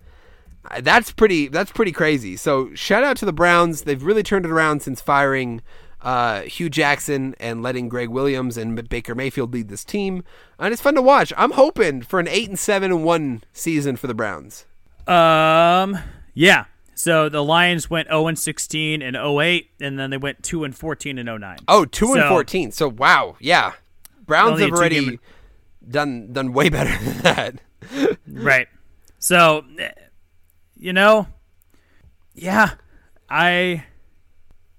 Uh, That's pretty. That's pretty crazy. So shout out to the Browns. They've really turned it around since firing uh, Hue Jackson and letting Gregg Williams and Baker Mayfield lead this team. And it's fun to watch. I'm hoping for an eight and seven and one season for the Browns. Um, yeah. So the Lions went 0 and 16 and 08, and then they went 2 and 14 and 09. Oh, two and So- fourteen. So wow, yeah. Browns have already two-game- done done way better than that. Right. So, you know, yeah, I,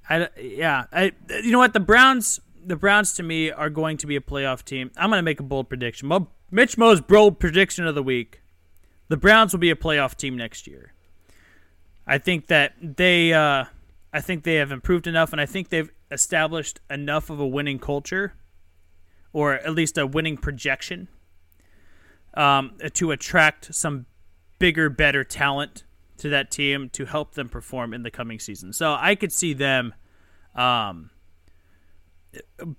I, yeah, I. You know what? The Browns, the Browns to me are going to be a playoff team. I'm going to make a bold prediction. Mo, Mitch Mo's bold prediction of the week: the Browns will be a playoff team next year. I think that they, uh, I think they have improved enough, and I think they've established enough of a winning culture, or at least a winning projection, um, to attract some bigger, better talent to that team to help them perform in the coming season. So I could see them um,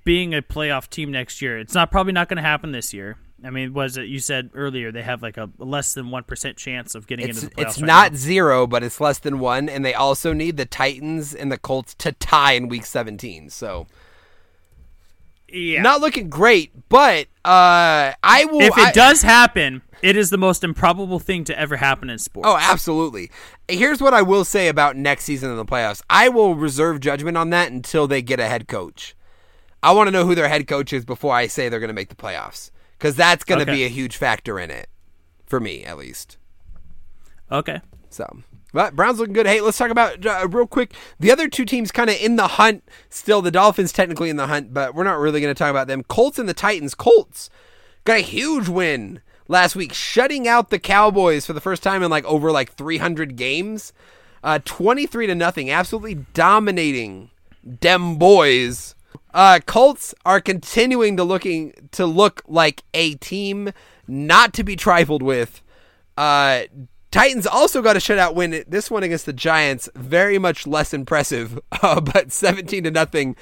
being a playoff team next year. It's not probably not going to happen this year. I mean, was it you said earlier they have like a less than one percent chance of getting It's into the playoffs? it's right not now. zero, but it's less than one, and they also need the Titans and the Colts to tie in Week 17. So yeah. not looking great, but uh, I will. if it I- does happen, it is the most improbable thing to ever happen in sports. Oh, absolutely. Here's what I will say about next season in the playoffs. I will reserve judgment on that until they get a head coach. I want to know who their head coach is before I say they're going to make the playoffs because that's going to Okay. be a huge factor in it for me, at least. Okay. So, but Browns looking good. Hey, let's talk about uh, real quick the other two teams kind of in the hunt. Still, the Dolphins technically in the hunt, but we're not really going to talk about them. Colts and the Titans. Colts got a huge win last week, shutting out the Cowboys for the first time in like over like 300 games. Uh, 23 to nothing, absolutely dominating dem boys. Uh, Colts are continuing to looking to look like a team not to be trifled with. Uh, Titans also got a shutout win. This one against the Giants, very much less impressive, uh, but seventeen to nothing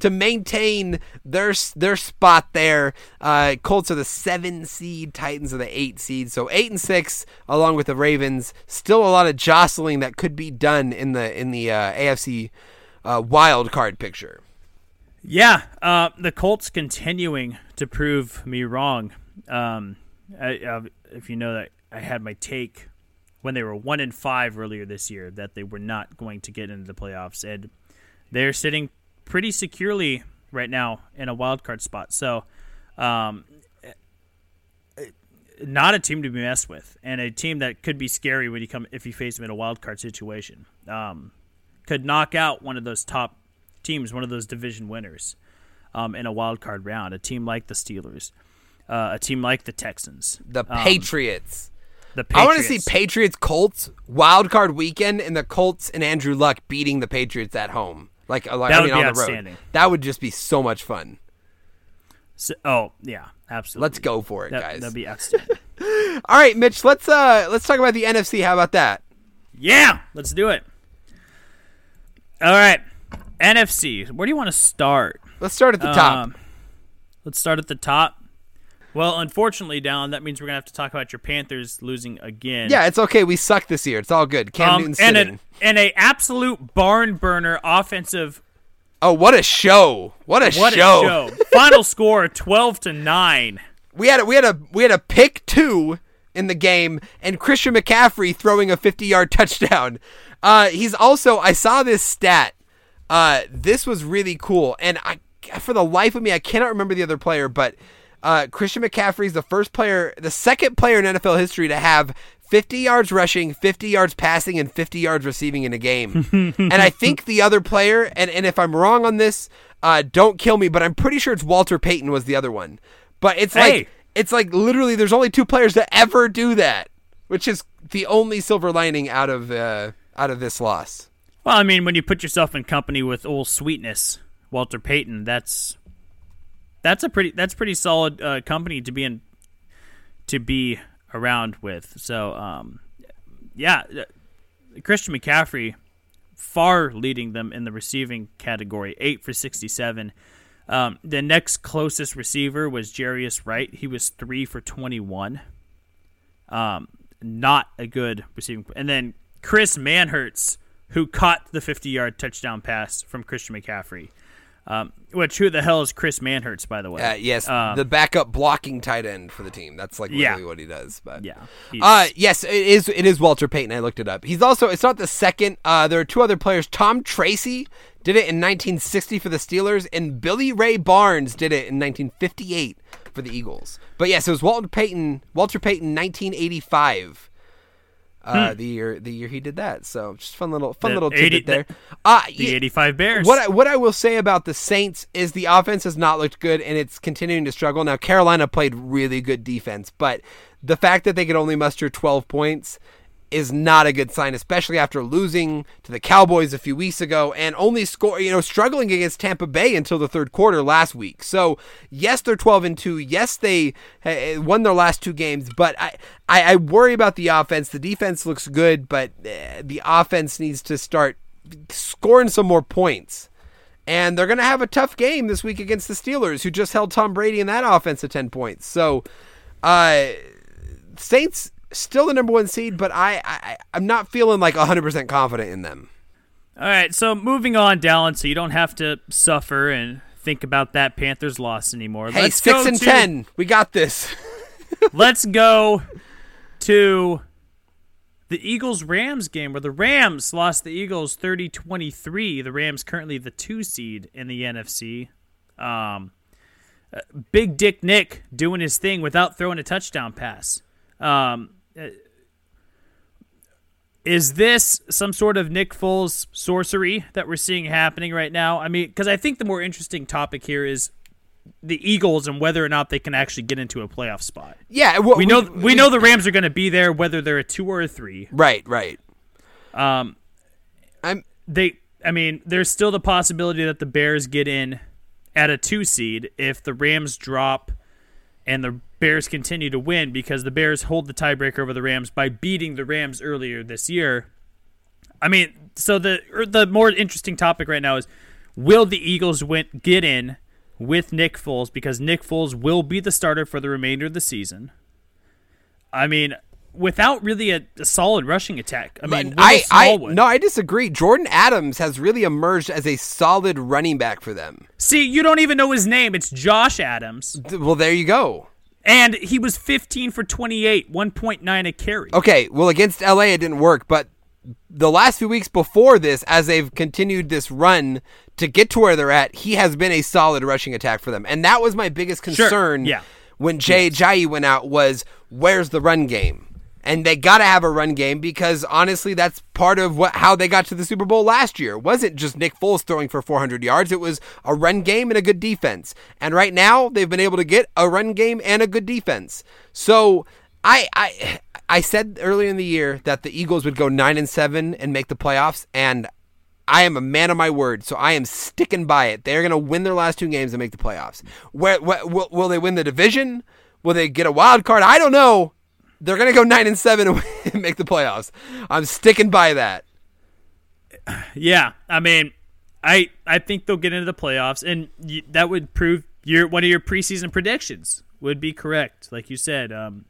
to maintain their their spot there. Uh, Colts are the seven seed, Titans are the eight seed, so eight and six along with the Ravens. Still a lot of jostling that could be done in the in the uh, AFC uh, wild card picture. Yeah, uh, the Colts continuing to prove me wrong. Um, I, uh, if you know that I had my take when they were one and five earlier this year that they were not going to get into the playoffs, and they're sitting pretty securely right now in a wild card spot. So, um, not a team to be messed with, and a team that could be scary when you come if you face them in a wild card situation. Um, could knock out one of those top teams, one of those division winners, um, in a wild card round. A team like the Steelers, uh, a team like the Texans, The um, Patriots. The I want to see Patriots Colts wild card weekend and the Colts and Andrew Luck beating the Patriots at home. Like, uh, like That I mean, be on the road. That would just be so much fun. So- oh yeah, absolutely. Let's go for it, That, guys. That'd be outstanding. All right, Mitch. Let's uh let's talk about the NFC. How about that? yeah, let's do it. All right, NFC. Where do you want to start? Let's start at the top. Um, let's start at the top. Well, unfortunately, down that means we're gonna have to talk about your Panthers losing again. yeah, it's okay. We suck this year. It's all good. Cam Um, Newton's and sitting. an and a absolute barn burner offensive. oh, what a show! What a What show! a show! Final score twelve to nine. We had a, we had a we had a pick two in the game, and Christian McCaffrey throwing a 50 yard touchdown. Uh, he's also I saw this stat. Uh, this was really cool, and I for the life of me I cannot remember the other player, but uh, Christian McCaffrey is the first player, the second player in NFL history to have 50 yards rushing, 50 yards passing, and 50 yards receiving in a game. and I think the other player, and, and if I'm wrong on this, uh, don't kill me, but I'm pretty sure it's Walter Payton was the other one. But it's Hey. like it's like literally there's only two players that ever do that, which is the only silver lining out of uh, out of this loss. Well, I mean, when you put yourself in company with old sweetness, Walter Payton, that's that's a pretty that's pretty solid uh, company to be in to be around with. So, um, yeah, uh, Christian McCaffrey far leading them in the receiving category, eight for sixty-seven. Um, the next closest receiver was Jarius Wright. He was three for twenty-one. Um, not a good receiving. And then Chris Manhertz, who caught the 50 yard touchdown pass from Christian McCaffrey. Um, which, who the hell is Chris Manhertz, by the way? Uh, yes, Um, the backup blocking tight end for the team. That's like Yeah. what he does. But yeah. Uh, yes, it is. It is Walter Payton. I looked it up. He's also. It's not the second. Uh, there are two other players. Tom Tracy did it in 1960 for the Steelers, and Billy Ray Barnes did it in 1958 for the Eagles. But yes, it was Walter Payton. Walter Payton, 1985. Uh, the year the year he did that. So just fun little fun Hmm. The little tidbit 80 there. Uh, the y- 85 Bears. what I, what I will say about the Saints is the offense has not looked good and it's continuing to struggle. Now Carolina played really good defense, but the fact that they could only muster 12 points is not a good sign, especially after losing to the Cowboys a few weeks ago and only score, you know, struggling against Tampa Bay until the third quarter last week. So, yes, they're 12 and 2. Yes, they uh, won their last two games, but I, I, worry about the offense. The defense looks good, but uh, the offense needs to start scoring some more points. And they're going to have a tough game this week against the Steelers, who just held Tom Brady in that offense to 10 points. So, uh, Saints still the number one seed, but I, I I'm not feeling like 100 percent confident in them. All right, so moving on, Dallin, so you don't have to suffer and think about that Panthers loss anymore. Hey, let's six go and to, ten, we got this. let's go to the Eagles Rams game where the Rams lost the Eagles 30-23. The Rams currently the 2 seed in the NFC. Um, uh, Big Dick Nick doing his thing without throwing a touchdown pass. Um, is this some sort of Nick Foles sorcery that we're seeing happening right now? I mean, because I think the more interesting topic here is the Eagles and whether or not they can actually get into a playoff spot. Yeah, well, We know we, know the Rams are going to be there, whether they're a two or a three. Right, right. Um, I'm they, I mean, there's still the possibility that the Bears get in at a two seed if the Rams drop and the Bears continue to win because the Bears hold the tiebreaker over the Rams by beating the Rams earlier this year. I mean, so the or the more interesting topic right now is will the Eagles win, get in with Nick Foles because Nick Foles will be the starter for the remainder of the season. I mean, without really a, a solid rushing attack. I mean, I, I no, I disagree. Jordan Adams has really emerged as a solid running back for them. See, you don't even know his name. It's Josh Adams. Well, there you go. And he was 15 for 28, 1.9 a carry. Okay, well against LA it didn't work, but the last few weeks before this, as they've continued this run to get to where they're at, he has been a solid rushing attack for them, and that was my biggest Sure, concern. yeah. when Jay Jai went out was where's the run game, and they got to have a run game because honestly, that's part of what how they got to the Super Bowl last year. It wasn't just Nick Foles throwing for 400 yards; it was a run game and a good defense. And right now, they've been able to get a run game and a good defense. So I I I said earlier in the year that the Eagles would go nine and seven and make the playoffs, and I am a man of my word, so I am sticking by it. They're going to win their last two games and make the playoffs. Where, where will, will they win the division? Will they get a wild card? I don't know. They're going to go nine and seven and make the playoffs. I'm sticking by that. Yeah, I mean, I I think they'll get into the playoffs, and y- that would prove your one of your preseason predictions would be correct. Like you said, um,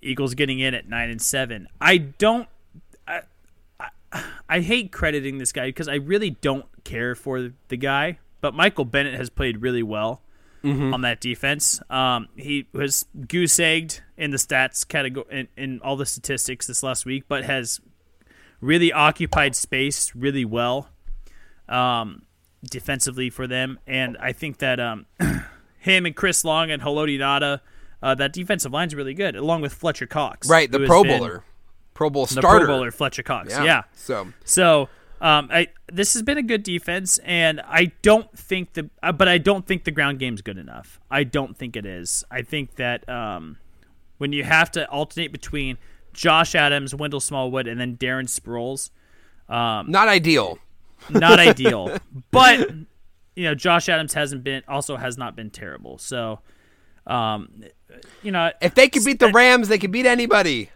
Eagles getting in at nine and seven. I don't. I, I, I hate crediting this guy because I really don't care for the guy. But Michael Bennett has played really well on that defense. Um, he was goose egged in the stats category in, in all the statistics this last week, but has really occupied space really well um, defensively for them. And I think that um, him and Chris Long and Haloti Ngata, uh, that defensive line's really good, along with Fletcher Cox. Right, the Pro Bowler, Pro Bowl The starter. Pro Bowler Fletcher Cox. Yeah. So So um, I this has been a good defense, and I don't think the uh, but I don't think the ground game's good enough. I don't think it is. I think that um, when you have to alternate between Josh Adams, Wendell Smallwood, and then Darren Sproles, not ideal. not ideal. But you know, Josh Adams hasn't been also has not been terrible. So, um, you know, If they could beat the Rams, they could beat anybody.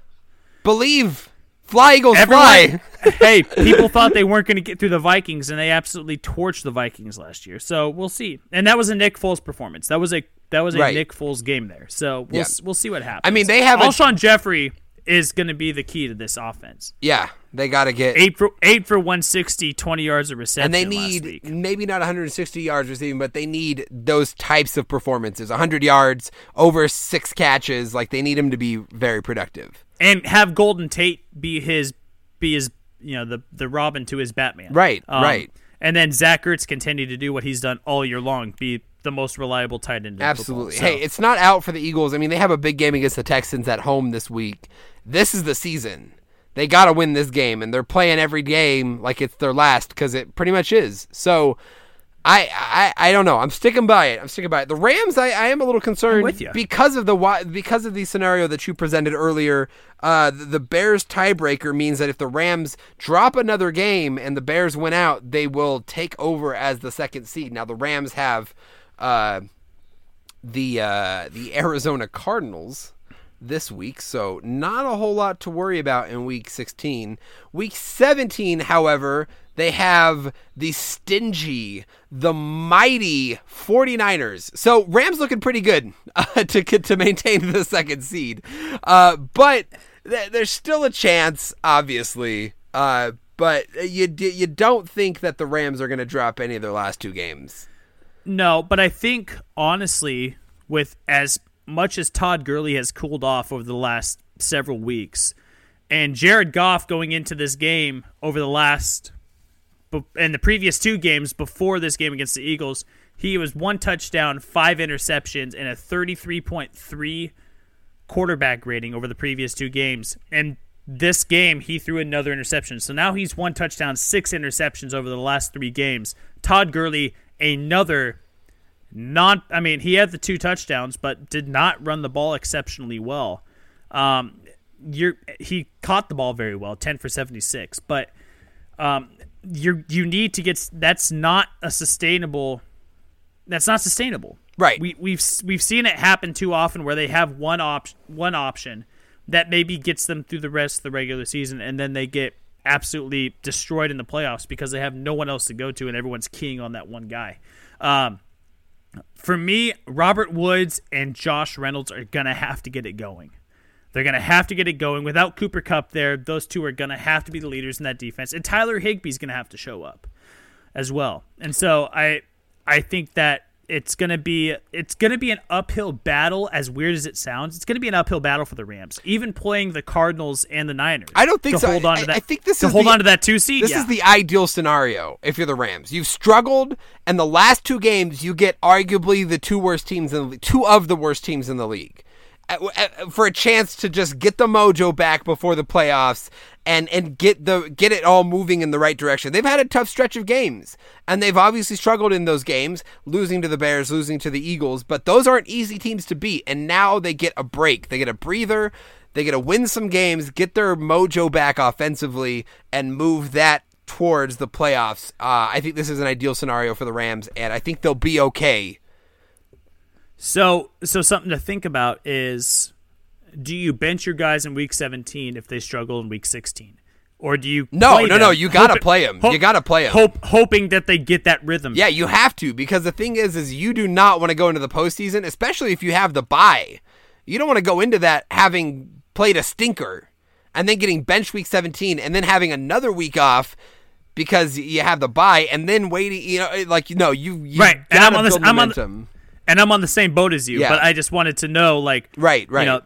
Believe. Fly Eagles Everyone, fly. hey, people thought they weren't going to get through the Vikings, and they absolutely torched the Vikings last year. So we'll see. And that was a Nick Foles performance. That was a that was a Right. Nick Foles game there. So we'll Yeah. s- we'll see what happens. I mean, they have a- Alshon Jeffery is going to be the key to this offense. Yeah, they got to get Eight for eight for 160, 20 yards of reception. and they need maybe not 160 yards receiving, but they need those types of performances. 100 yards, over six catches. Like they need him to be very productive. And have Golden Tate be his be his you know the the Robin to his Batman. Right, um, right. And then Zach Ertz continue to do what he's done all year long, be the most reliable tight end. Absolutely. Football. So- Hey, it's not out for the Eagles. I mean, they have a big game against the Texans at home this week. This is the season. They got to win this game, and they're playing every game like it's their last because it pretty much is. So, I, I I don't know. I'm sticking by it. I'm sticking by it. The Rams, I, I am a little concerned because of the because of the scenario that you presented earlier. Uh, the, the Bears tiebreaker means that if the Rams drop another game and the Bears win out, they will take over as the second seed. Now the Rams have uh, the uh, the Arizona Cardinals this week, so not a whole lot to worry about in week 16. Week 17, however, they have the stingy, the mighty 49ers. So Rams looking pretty good uh, to to maintain the second seed. Uh, but th- there's still a chance, obviously. Uh, but you you don't think that the Rams are going to drop any of their last two games. No, but I think honestly, with as much as Todd Gurley has cooled off over the last several weeks, and Jared Goff going into this game over the last and the previous two games before this game against the Eagles, he was one touchdown, five interceptions, and a 33.3 quarterback rating over the previous two games. And this game, he threw another interception. So now he's one touchdown, six interceptions over the last three games. Todd Gurley, another non. I mean, he had the two touchdowns, but did not run the ball exceptionally well. Um, you're he caught the ball very well, ten for seventy six, but um, you you need to get that's not a sustainable. That's not sustainable. Right. We we've we've seen it happen too often where they have one op one option that maybe gets them through the rest of the regular season, and then they get absolutely destroyed in the playoffs because they have no one else to go to, and everyone's keying on that one guy. Um, for me, Robert Woods and Josh Reynolds are gonna have to get it going. They're gonna have to get it going. Without Cooper Kupp there, those two are gonna have to be the leaders in that defense, and Tyler Higbee's gonna have to show up as well. And so I, I think that it's gonna be it's gonna be an uphill battle. As weird as it sounds, it's gonna be an uphill battle for the Rams, even playing the Cardinals and the Niners. I don't think to so. Hold on I- to that. I think this to is hold the- on to that two seed. This yeah. is the ideal scenario if you're the Rams. You've struggled, and the last two games you get arguably the two worst teams in the league, two of the worst teams in the league, for a chance to just get the mojo back before the playoffs and and get the get it all moving in the right direction. They've had a tough stretch of games, and they've obviously struggled in those games, losing to the Bears, losing to the Eagles. But those aren't easy teams to beat, and now they get a break. They get a breather. They get to win some games, get their mojo back offensively, and move that towards the playoffs. Uh, I think this is an ideal scenario for the Rams, and I think they'll be okay. So, so something to think about is: Do you bench your guys in week 17 if they struggle in week 16, or do you? No, no, them, no, you gotta hoping- play 'em. You gotta play 'em. Hope, hoping that they get that rhythm. Yeah, you have to because the thing is, is you do not want to go into the postseason, especially if you have the bye. You don't want to go into that having played a stinker and then getting bench week 17 and then having another week off because you have the bye and then waiting. You know, like you know, you, you Right, and I'm on this- I'm on the- momentum. And I'm on the same boat as you, Yeah. but I just wanted to know, like, Right, right. You know,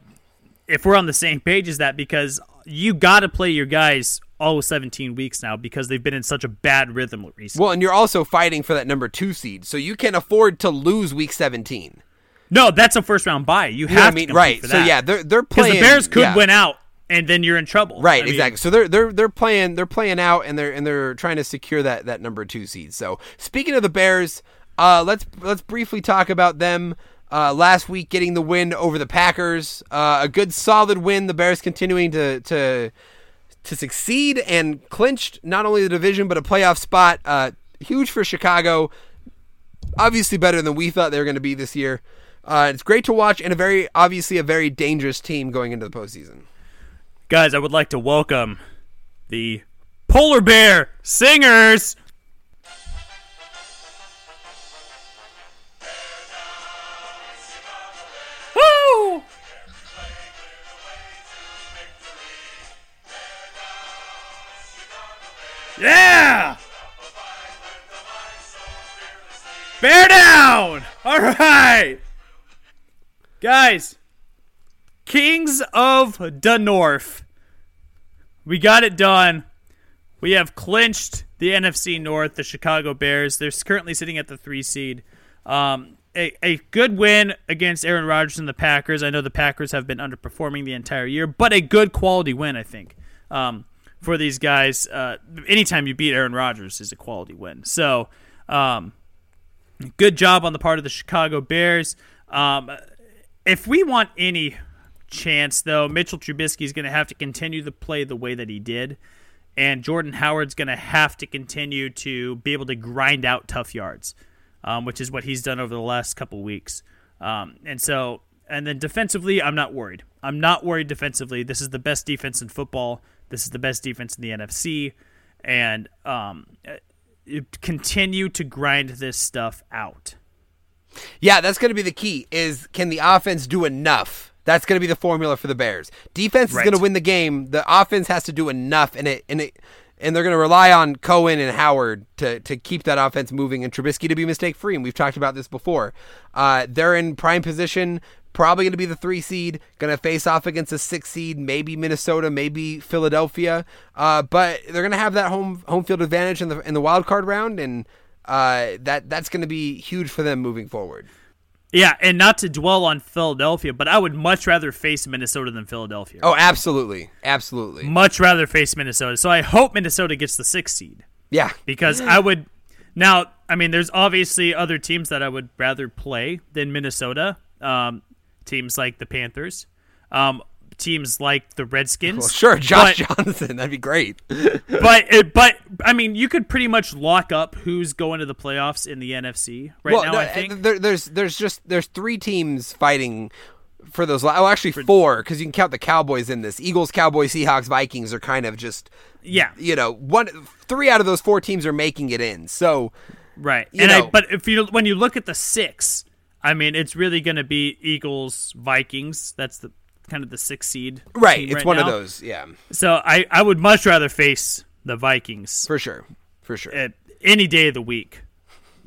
if we're on the same page as that, because you got to play your guys all 17 weeks now because they've been in such a bad rhythm recently. Well, and you're also fighting for that number two seed, so you can afford to lose week 17. no, that's a first round bye. You have I mean? Right. For So yeah, they're they're playing. the Bears could yeah. win out, and then you're in trouble. Right, I mean, exactly. So they're they're they're playing they're playing out and they're and they're trying to secure that that number two seed. So speaking of the Bears, uh, let's let's briefly talk about them. Uh, last week, getting the win over the Packers, uh, a good solid win. The Bears continuing to to to succeed and clinched not only the division but a playoff spot. Uh, huge for Chicago. Obviously better than we thought they were going to be this year. Uh, it's great to watch and a very obviously a very dangerous team going into the postseason. Guys, I would like to welcome the Polar Bear Singers. Yeah! Bear down! All right! Guys, Kings of the North. We got it done. We have clinched the NFC North, the Chicago Bears. They're currently sitting at the three seed. Um, a, a good win against Aaron Rodgers and the Packers. I know the Packers have been underperforming the entire year, but a good quality win, I think, um, for these guys. Uh, anytime you beat Aaron Rodgers is a quality win. So, um, good job on the part of the Chicago Bears. Um, if we want any chance, though, Mitchell Trubisky is going to have to continue to play the way that he did, and Jordan Howard's going to have to continue to be able to grind out tough yards, um, which is what he's done over the last couple weeks. Um, and so, and then defensively, I'm not worried. I'm not worried defensively. This is the best defense in football. This is the best defense in the NFC, and um, continue to grind this stuff out. Yeah, that's going to be the key. Is can the offense do enough? That's going to be the formula for the Bears. Defense is Right. going to win the game. The offense has to do enough, and it and it and they're going to rely on Cohen and Howard to to keep that offense moving and Trubisky to be mistake free. And we've talked about this before. Uh, they're in prime position. Probably going to be the three seed, going to face off against a six seed, maybe Minnesota, maybe Philadelphia. Uh, but they're going to have that home home field advantage in the in the wild card round, and uh, that that's going to be huge for them moving forward. Yeah, and not to dwell on Philadelphia, but I would much rather face Minnesota than Philadelphia. Oh, absolutely, absolutely. Much rather face Minnesota. So I hope Minnesota gets the six seed Yeah, because I would. Now, I mean, there's obviously other teams that I would rather play than Minnesota. Um, teams like the Panthers, um, teams like the Redskins. well, sure, Josh But- Johnson, that'd be great. but it, but I mean, you could pretty much lock up who's going to the playoffs in the NFC right well, now. no, I think. there, there's there's just there's three teams fighting for those. Oh, actually four because you can count the Cowboys in this. Eagles, Cowboys, Seahawks, Vikings are kind of just yeah, you know one three out of those four teams are making it in. So right. and know- I, but if you when you look at the six, I mean, it's really going to be Eagles, Vikings. That's the kind of the six seed. right, it's right one of those. Yeah, So I I would much rather face the Vikings for sure, for sure. at any day of the week.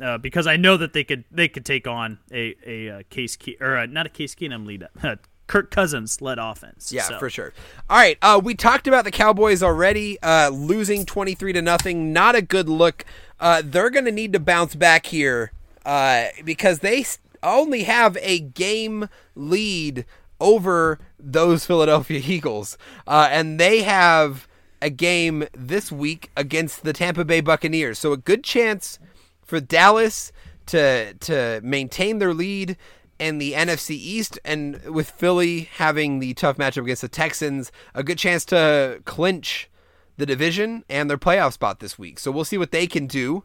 Uh, because I know that they could they could take on a a, uh Case Ke- or uh not a Case Keenum lead uh, Kirk Cousins led offense. Yeah, So- for sure. All right, uh, we talked about the Cowboys already, uh, losing twenty three to nothing. Not a good look. Uh, they're going to need to bounce back here uh, because they only have a game lead over those Philadelphia Eagles, uh, and they have a game this week against the Tampa Bay Buccaneers. So a good chance for Dallas to to maintain their lead in the NFC East, and with Philly having the tough matchup against the Texans, a good chance to clinch the division and their playoff spot this week. So we'll see what they can do.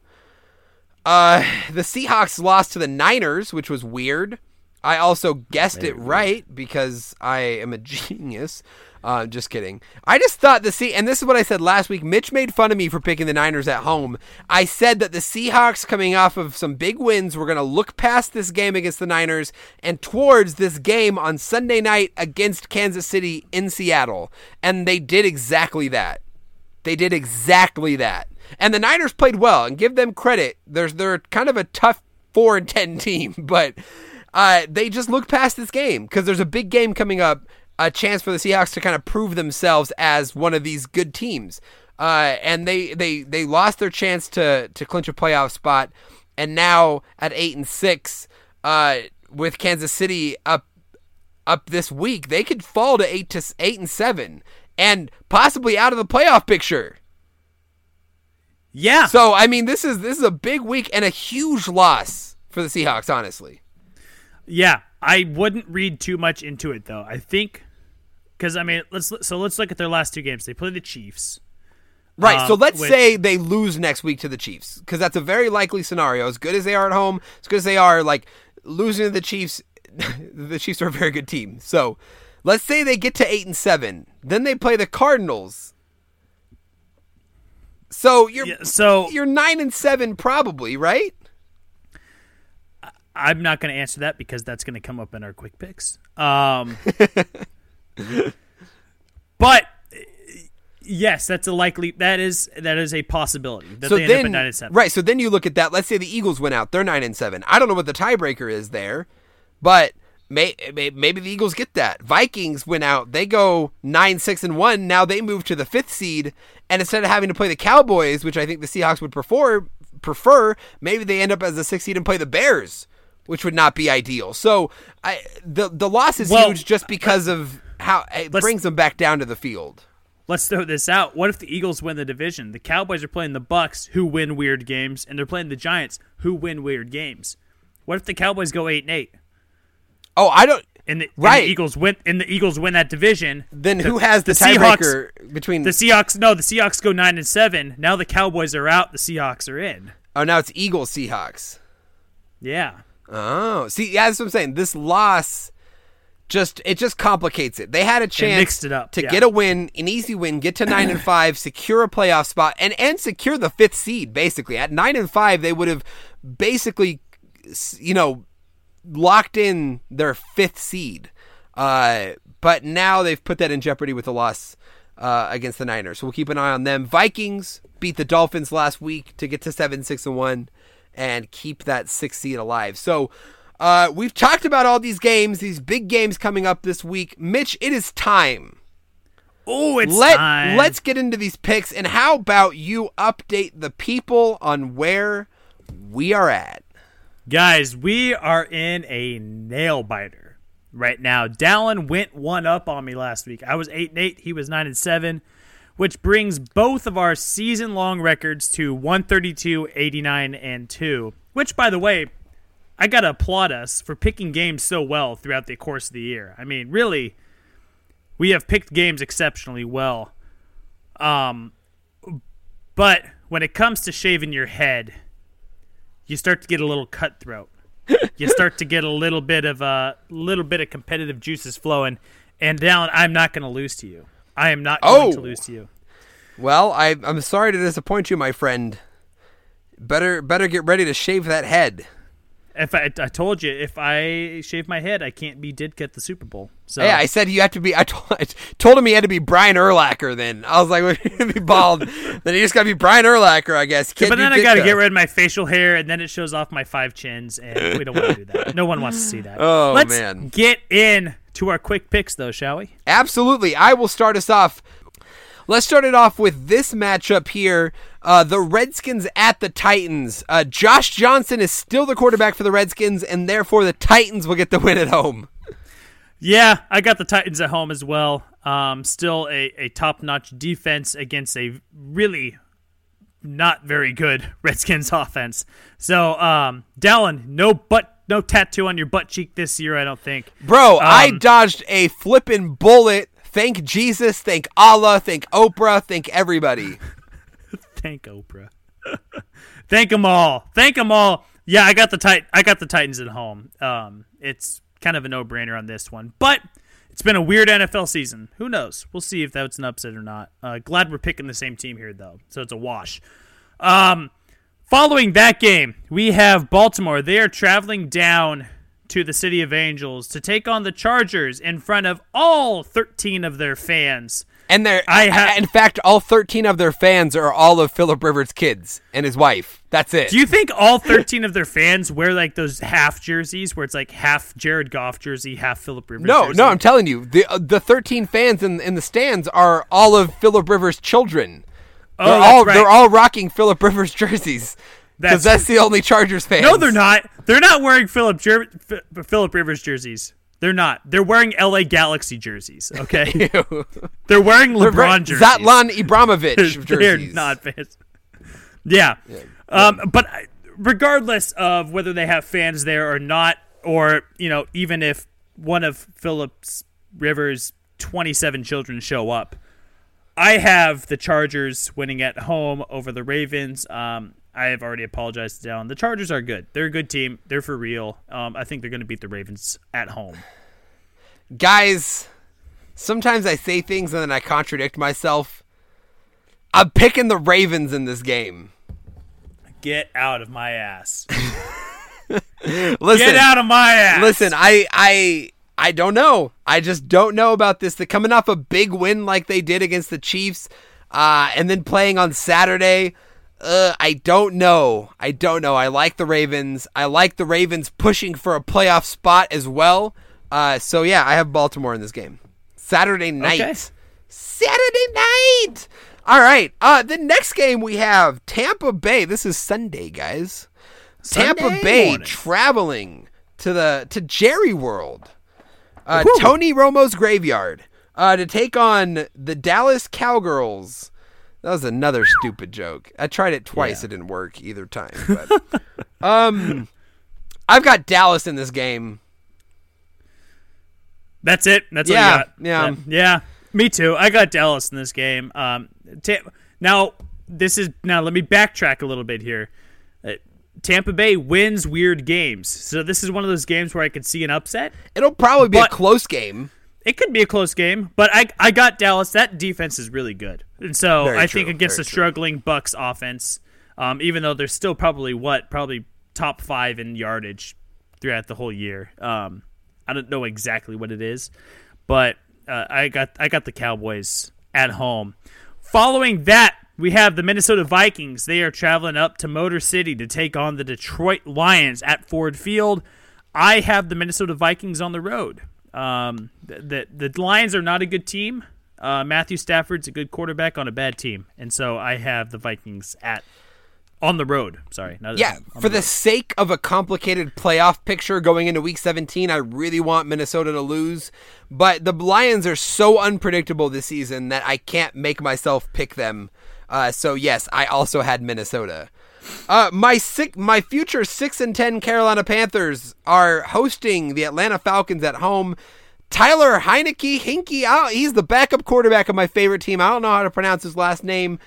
Uh, the Seahawks lost to the Niners, which was weird. I also guessed it right because I am a genius. Uh, just kidding. I just thought the sea, and this is what I said last week. Mitch made fun of me for picking the Niners at home. I said that the Seahawks, coming off of some big wins, were going to look past this game against the Niners and towards this game on Sunday night against Kansas City in Seattle, and they did exactly that. They did exactly that. And the Niners played well, and give them credit. There's they're kind of a tough four and ten team, but uh, they just looked past this game because there's a big game coming up, a chance for the Seahawks to kind of prove themselves as one of these good teams. Uh, and they, they they lost their chance to to clinch a playoff spot, and now at eight and six, uh, with Kansas City up up this week, they could fall to eight to eight and seven, and possibly out of the playoff picture. Yeah. So I mean, this is this is a big week and a huge loss for the Seahawks. Honestly, Yeah, I wouldn't read too much into it though. I think because I mean, let's so let's look at their last two games. They play the Chiefs. right? so Um, let's which- say they lose next week to the Chiefs because that's a very likely scenario. As good as they are at home, as good as they are, like losing to the Chiefs, the Chiefs are a very good team. So let's say they get to eight and seven, then they play the Cardinals. So you're Yeah, so you're nine and seven probably, right? I'm not going to answer that because that's going to come up in our quick picks. Um, but yes, that's a likely. That is that is a possibility that so they end then, up at nine and seven. right? So then you look at that. Let's say the Eagles win out; they're nine and seven. I don't know what the tiebreaker is there, but may, may, maybe the Eagles get that. Vikings went out; they go nine six and one. Now they move to the fifth seed, and instead of having to play the Cowboys, which I think the Seahawks would prefer, prefer maybe they end up as a sixth seed and play the Bears, which would not be ideal. So I, the the loss is Well, huge just because of how it brings them back down to the field. let's throw this out. What if the Eagles win the division? The Cowboys are playing the Bucks, who win weird games, and they're playing the Giants, who win weird games. What if the Cowboys go eight and eight? Oh, I don't. And the, and Right. the Eagles win and the Eagles win that division. Then who has the, Seahawks- tiebreaker between? The Seahawks no, the Seahawks go nine and seven. Now the Cowboys are out, the Seahawks are in. oh, now it's Eagles Seahawks. Yeah. Oh, see, yeah, that's what I'm saying. This loss just it just complicates it. They had a chance mixed it up, to yeah. get a win, an easy win, get to nine and five, secure a playoff spot, and and secure the fifth seed. Basically, at nine and five, they would have basically, you know, locked in their fifth seed. Uh, but now they've put that in jeopardy with the loss uh, against the Niners. So we'll keep an eye on them. Vikings beat the Dolphins last week to get to seven, six, and one, and keep that sixth seed alive. So uh, we've talked about all these games, these big games coming up this week. Mitch, it is time. Oh, it's Let time. let's get into these picks, and how about you update the people on where we are at? Guys, we are in a nail biter right now. Dallin went one up on me last week. I was eight and eight. He was nine and seven, which brings both of our season long records to 132, 89, and two. Which, by the way, I gotta applaud us for picking games so well throughout the course of the year. I mean, really, we have picked games exceptionally well. Um, but when it comes to shaving your head, you start to get a little cutthroat. you start to get a little bit of a little bit of competitive juices flowing. And Dallin, I'm not going to lose to you. I am not going to Oh. lose to you. Well, I, I'm sorry to disappoint you, my friend. Better better get ready to shave that head. If I, I told you, if I shave my head, I can't be Ditka at the Super Bowl. So Yeah, I said you have to be. I told, I told him he had to be Brian Urlacher. Then I was like, "We're gonna be bald." then he just got to be Brian Urlacher, I guess. But then I got to get rid of my facial hair, and then it shows off my five chins, and we don't want to do that. No one wants to see that. Oh, Let's man. get in to our quick picks, though, shall we? Absolutely. I will start us off. Let's start it off with this matchup here. Uh, the Redskins at the Titans. Uh, Josh Johnson is still the quarterback for the Redskins, and therefore the Titans will get the win at home. Yeah, I got the Titans at home as well. Um, still a, a top notch defense against a really not very good Redskins offense. So, um, Dallin, no butt, no tattoo on your butt cheek this year, I don't think. Bro, I Um, dodged a flippin' bullet. Thank Jesus, thank Allah, thank Oprah, thank everybody. Thank Oprah. Thank them all. Thank them all. Yeah, I got the tit- I got the Titans at home. Um, it's kind of a no brainer on this one, but it's been a weird NFL season. Who knows? We'll see if that's an upset or not. Uh, glad we're picking the same team here though, so it's a wash. Um, following that game, we have Baltimore. They are traveling down to the City of Angels to take on the Chargers in front of all 13 of their fans. And they're, I ha- in fact, all 13 of their fans are all of Philip Rivers' kids and his wife. That's it. Do you think all 13 of their fans wear like those half jerseys where it's like half Jared Goff jersey, half Philip Rivers? no, jersey? no, I'm telling you, the uh, the 13 fans in in the stands are all of Philip Rivers' children. Oh, they're all right. they're all rocking Philip Rivers jerseys because That's- that's the only Chargers fans. No, they're not. They're not wearing Philip Jer- F- Philip Rivers jerseys. They're not. They're wearing LA Galaxy jerseys. Okay, they're wearing LeBron jerseys. Zlatan Ibrahimovic They're not fans. Yeah. Um, but regardless of whether they have fans there or not, or you know, even if one of Phillips Rivers' 27 children show up, I have the Chargers winning at home over the Ravens. Um, I have already apologized to Dallin. The Chargers are good. They're a good team. They're for real. Um, I think they're going to beat the Ravens at home. Guys, sometimes I say things and then I contradict myself. I'm picking the Ravens in this game. Get out of my ass. Listen, Get out of my ass. Listen, I I I don't know. I just don't know about this. They're coming off a big win like they did against the Chiefs, uh, and then playing on Saturday. Uh, I don't know. I don't know. I like the Ravens. I like the Ravens pushing for a playoff spot as well. Uh, so yeah, I have Baltimore in this game. Saturday night. Okay. Saturday night. All right. Uh, the next game we have Tampa Bay. This is Sunday, guys. Sunday Tampa Bay morning. traveling to the to Jerry World, uh, Tony Romo's graveyard. uh, to take on the Dallas Cowgirls. That was another stupid joke. I tried it twice; Yeah. it didn't work either time. But, um, I've got Dallas in this game. That's it. That's Yeah, yeah. That- yeah. Me too. I got Dallas in this game. Um, Ta- now this is now. Let me backtrack a little bit here. Uh, Tampa Bay wins weird games, so this is one of those games where I could see an upset. It'll probably be But- a close game. It could be a close game, but I I got Dallas. That defense is really good, and so Very I true, think against very a true. struggling Bucs offense, um, even though they're still probably what probably top five in yardage throughout the whole year. Um, I don't know exactly what it is, but uh, I got I got the Cowboys at home. Following that, we have the Minnesota Vikings. They are traveling up to Motor City to take on the Detroit Lions at Ford Field. I have the Minnesota Vikings on the road. Um, the, the the Lions are not a good team. Uh, Matthew Stafford's a good quarterback on a bad team, and so I have the Vikings at on the road. Sorry, not Yeah, for the the sake of a complicated playoff picture going into week 17, I really want Minnesota to lose. But the Lions are so unpredictable this season that I can't make myself pick them. Uh, so yes, I also had Minnesota. Uh, my six, my future six and ten Carolina Panthers are hosting the Atlanta Falcons at home. Tyler Heinicke, Hinky, I- he's the backup quarterback of my favorite team. I don't know how to pronounce his last name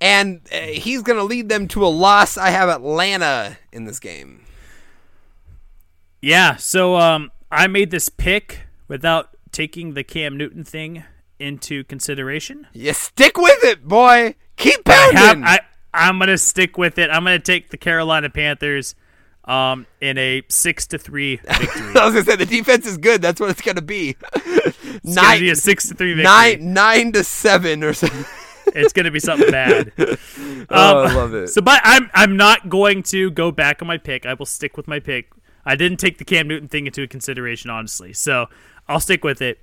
and uh, he's going to lead them to a loss. I have Atlanta in this game. Yeah, so um, I made this pick without taking the Cam Newton thing into consideration. You stick with it, boy. Keep I have, pounding. I, I'm gonna stick with it. I'm gonna take the Carolina Panthers um, in a six to three victory. I was to say the defense is good. That's what it's going to be. It's gonna be a six to three victory. nine, nine to seven or something. It's gonna be something bad. oh, Um, I love it. So, but I'm I'm not going to go back on my pick. I will stick with my pick. I didn't take the Cam Newton thing into consideration, honestly. So I'll stick with it.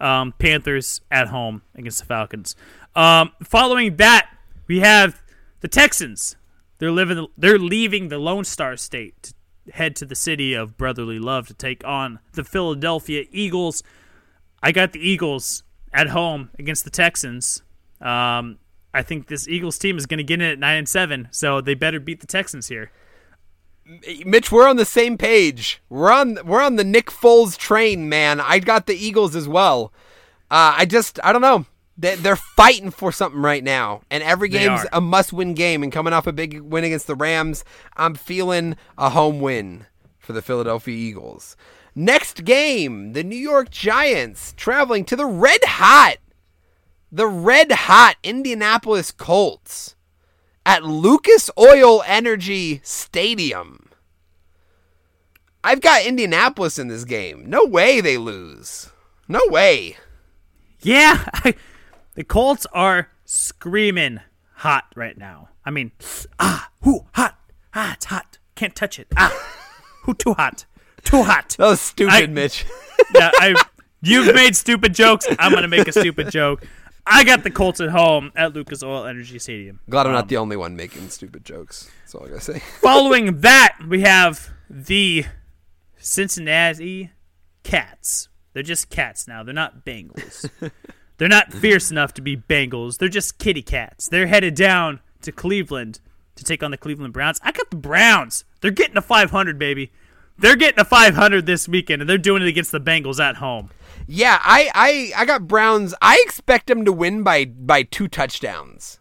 Um, Panthers at home against the Falcons. Um, following that, we have the Texans. They're living. They're leaving the Lone Star State to head to the city of brotherly love to take on the Philadelphia Eagles. I got the Eagles at home against the Texans. Um, I think this Eagles team is going to get in at nine and seven, so they better beat the Texans here. Mitch, we're on the same page. We're on we're on the Nick Foles train, man. I got the Eagles as well. Uh, I just I don't know. They, they're fighting for something right now, and every game's a must-win game. And coming off a big win against the Rams, I'm feeling a home win for the Philadelphia Eagles. Next game, the New York Giants traveling to the red hot, the red hot Indianapolis Colts at Lucas Oil Energy Stadium. I've got Indianapolis in this game. No way they lose. No way. Yeah, the Colts are screaming hot right now. I mean, ah, who hot, ah, it's hot. Can't touch it. Ah, who too hot, too hot. That was stupid, I- Mitch. yeah, I. You've made stupid jokes. I'm gonna make a stupid joke. I got the Colts at home at Lucas Oil Energy Stadium. Glad I'm Um, not the only one making stupid jokes. That's all I gotta say. Following that, we have the Cincinnati Cats. They're just cats now. They're not Bengals. They're not fierce enough to be Bengals. They're just kitty cats. They're headed down to Cleveland to take on the Cleveland Browns. I got the Browns. They're getting a 500, baby. They're getting a 500 this weekend, and they're doing it against the Bengals at home. Yeah, I, I, I got Browns. I expect them to win by by two touchdowns.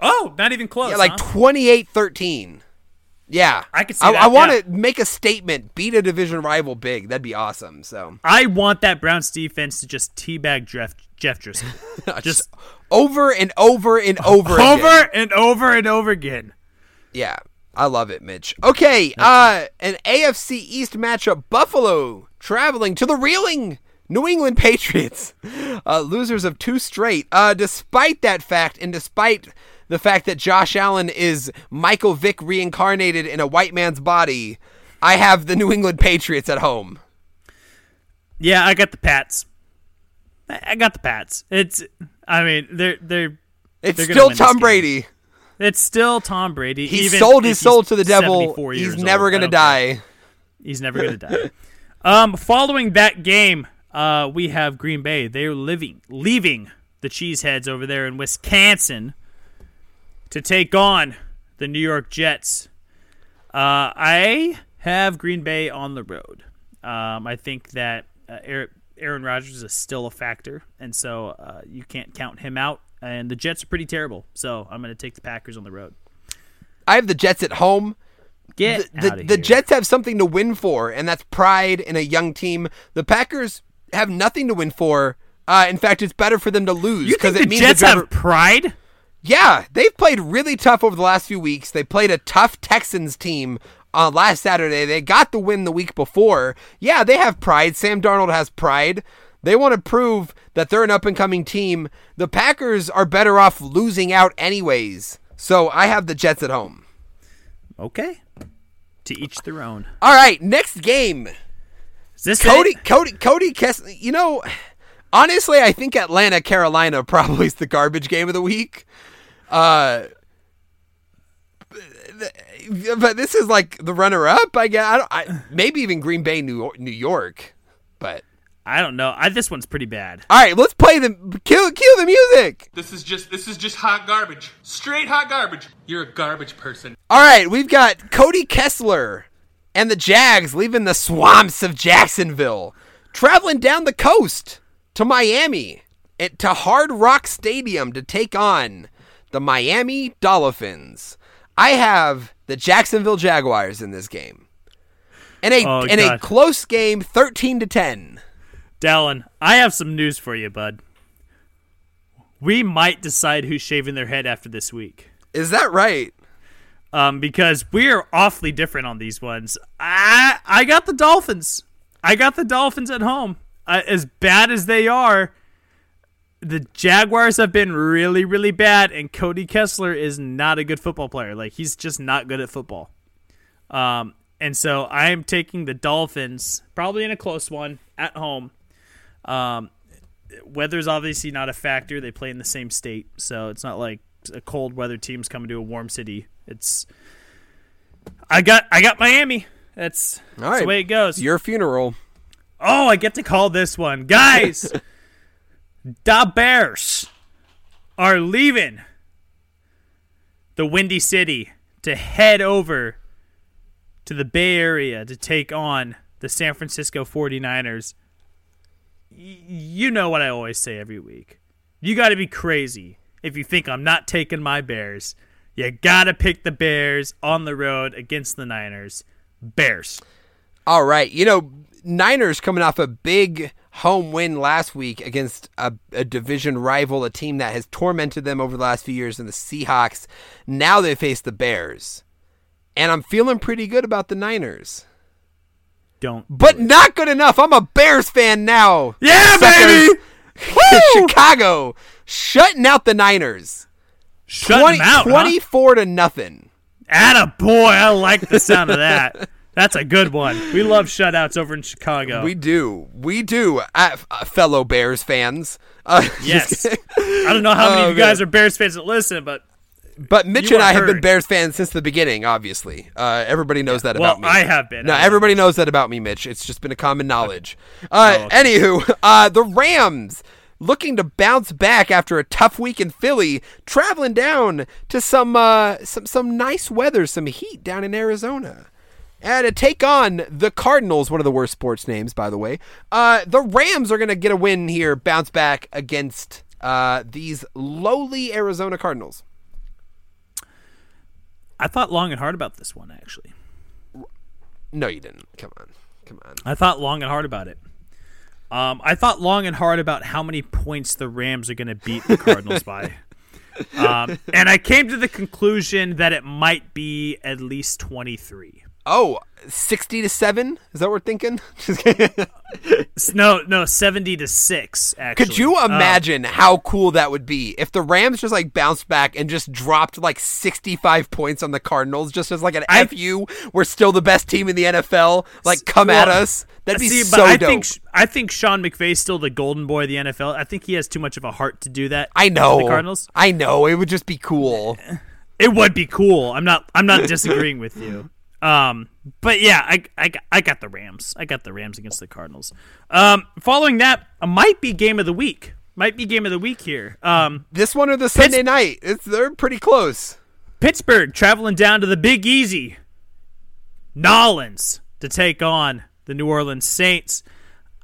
Oh, not even close. Yeah, like huh? 28-13. Yeah, I could see I, that, I want yeah. to make a statement, beat a division rival big. That'd be awesome. So I want that Browns defense to just teabag Jeff, Jeff Driskel. just over and over and over. again. over and over and over again. Yeah, I love it, Mitch. Okay, uh, an AFC East matchup: Buffalo traveling to the reeling New England Patriots, uh, losers of two straight. Uh, despite that fact, and despite the fact that Josh Allen is Michael Vick reincarnated in a white man's body, I have the New England Patriots at home. Yeah, I got the Pats. I got the Pats. It's, I mean, they're they're. It's They're still Tom. Brady. It's still Tom Brady. He sold his soul to the devil. He's never old. Gonna don't care. die. He's never gonna die. Um, following that game, uh, we have Green Bay. They're living, leaving the Cheeseheads over there in Wisconsin to take on the New York Jets. Uh, I have Green Bay on the road. Um, I think that uh, Aaron Rodgers is still a factor, and so uh, you can't count him out. And the Jets are pretty terrible, so I'm going to take the Packers on the road. I have the Jets at home. Get the, the, the Jets have something to win for, and that's pride in a young team. The Packers have nothing to win for. Uh, in fact, it's better for them to lose because it means Jets the driver- have pride. Yeah, they've played really tough over the last few weeks. They played a tough Texans team uh, last Saturday. They got the win the week before. Yeah, they have pride. Sam Darnold has pride. They want to prove that they're an up and coming team. The Packers are better off losing out anyways. So I have the Jets at home. Okay. To each their own. All right, next game. Is this Cody it? Cody Cody Kessler, you know, honestly, I think Atlanta Carolina probably is the garbage game of the week. Uh but this is like the runner up, I guess. I don't I, maybe even Green Bay New New York. But I don't know. I, this one's pretty bad. all right, let's play the kill kill the music. This is just this is just hot garbage. Straight hot garbage. You're a garbage person. All right, we've got Cody Kessler and the Jags leaving the swamps of Jacksonville, traveling down the coast to Miami, at, to Hard Rock Stadium to take on the Miami Dolphins. I have the Jacksonville Jaguars in this game. In a Oh, in a close game, 13 to 10. Dallin, I have some news for you, bud. We might decide who's shaving their head after this week. Is that right? Um, because we're awfully different on these ones. I I got the Dolphins. I got the Dolphins at home. Uh, as bad as they are, the Jaguars have been really, really bad, and Cody Kessler is not a good football player. Like he's just not good at football. Um, and so I am taking the Dolphins, probably in a close one at home. Um, weather's obviously not a factor. They play in the same state, so it's not like a cold weather team's coming to a warm city. It's I got I got Miami. That's, All that's right. the way it goes. Your funeral. Oh, I get to call this one. Guys, the Bears are leaving the Windy City to head over to the Bay Area to take on the San Francisco 49ers. Y- you know what I always say every week. You got to be crazy if you think I'm not taking my Bears. You got to pick the Bears on the road against the Niners. Bears. All right. You know, Niners coming off a big home win last week against a, a division rival, a team that has tormented them over the last few years, and the Seahawks. Now they face the Bears. And I'm feeling pretty good about the Niners. Don't. But not good enough. I'm a Bears fan now. Yeah, Suckers. baby! Chicago shutting out the Niners. Shut 20 them out, 24 to nothing. Atta boy, I like the sound of that. That's a good one. We love shutouts over in Chicago. We do. We do, uh, uh, fellow Bears fans. Uh, yes. I don't know how many Oh, of you guys man. are Bears fans that listen, but But Mitch and I have been. Bears fans since the beginning, obviously. Uh, everybody knows that well, about me. I have been. No, I everybody knows that about me, Mitch. It's just been a common knowledge. Uh, Oh, okay. Anywho, uh, the Rams looking to bounce back after a tough week in Philly, traveling down to some uh, some some nice weather, some heat down in Arizona. And to take on the Cardinals, one of the worst sports names, by the way. Uh, the Rams are going to get a win here, bounce back against uh, these lowly Arizona Cardinals. I thought long and hard about this one, actually. No, you didn't. Come on, come on. I thought long and hard about it. Um, I thought long and hard about how many points the Rams are going to beat the Cardinals by. Um, and I came to the conclusion that it might be at least 23. Oh, 60 to 7? Is that what we're thinking? Just kidding. S- No, no, 70 to 6, actually. Could you Um, imagine how cool that would be if the Rams just like bounced back and just dropped like 65 points on the Cardinals just as like an I- FU? We're still the best team in the NFL. Like, come at us. That'd be See, so but I dope. think I think Sean McVay's still the golden boy of the NFL. I think he has too much of a heart to do that. I know. The Cardinals. I know. It would just be cool. It would be cool. I'm not. I'm not disagreeing with you. Um, but yeah, I, I, I got the Rams. I got the Rams against the Cardinals. Um, following that, uh, might be game of the week. Might be game of the week here. Um, This one or the Sunday night? It's they're pretty close. Pittsburgh traveling down to the Big Easy, Nolans to take on the New Orleans Saints.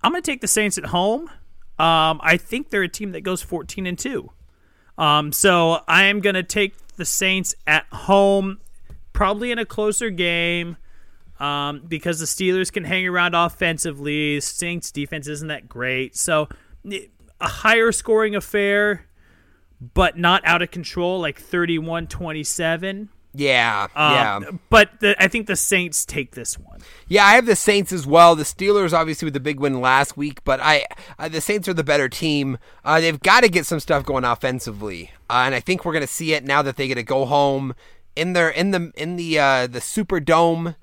I'm going to take the Saints at home. Um, I think they're a team that goes 14 and two. Um, so I am going to take the Saints at home, probably in a closer game. Um, because the Steelers can hang around offensively. Saints defense isn't that great. So a higher scoring affair, but not out of control, like 31 27. Yeah, yeah, Um, But the, I think the Saints take this one. yeah. I have the Saints as well. The Steelers, obviously, with the big win last week, but I, uh, the Saints are the better team. Uh, they've got to get some stuff going offensively, uh, and I think we're going to see it now that they get to go home in their in the in the uh, the Superdome.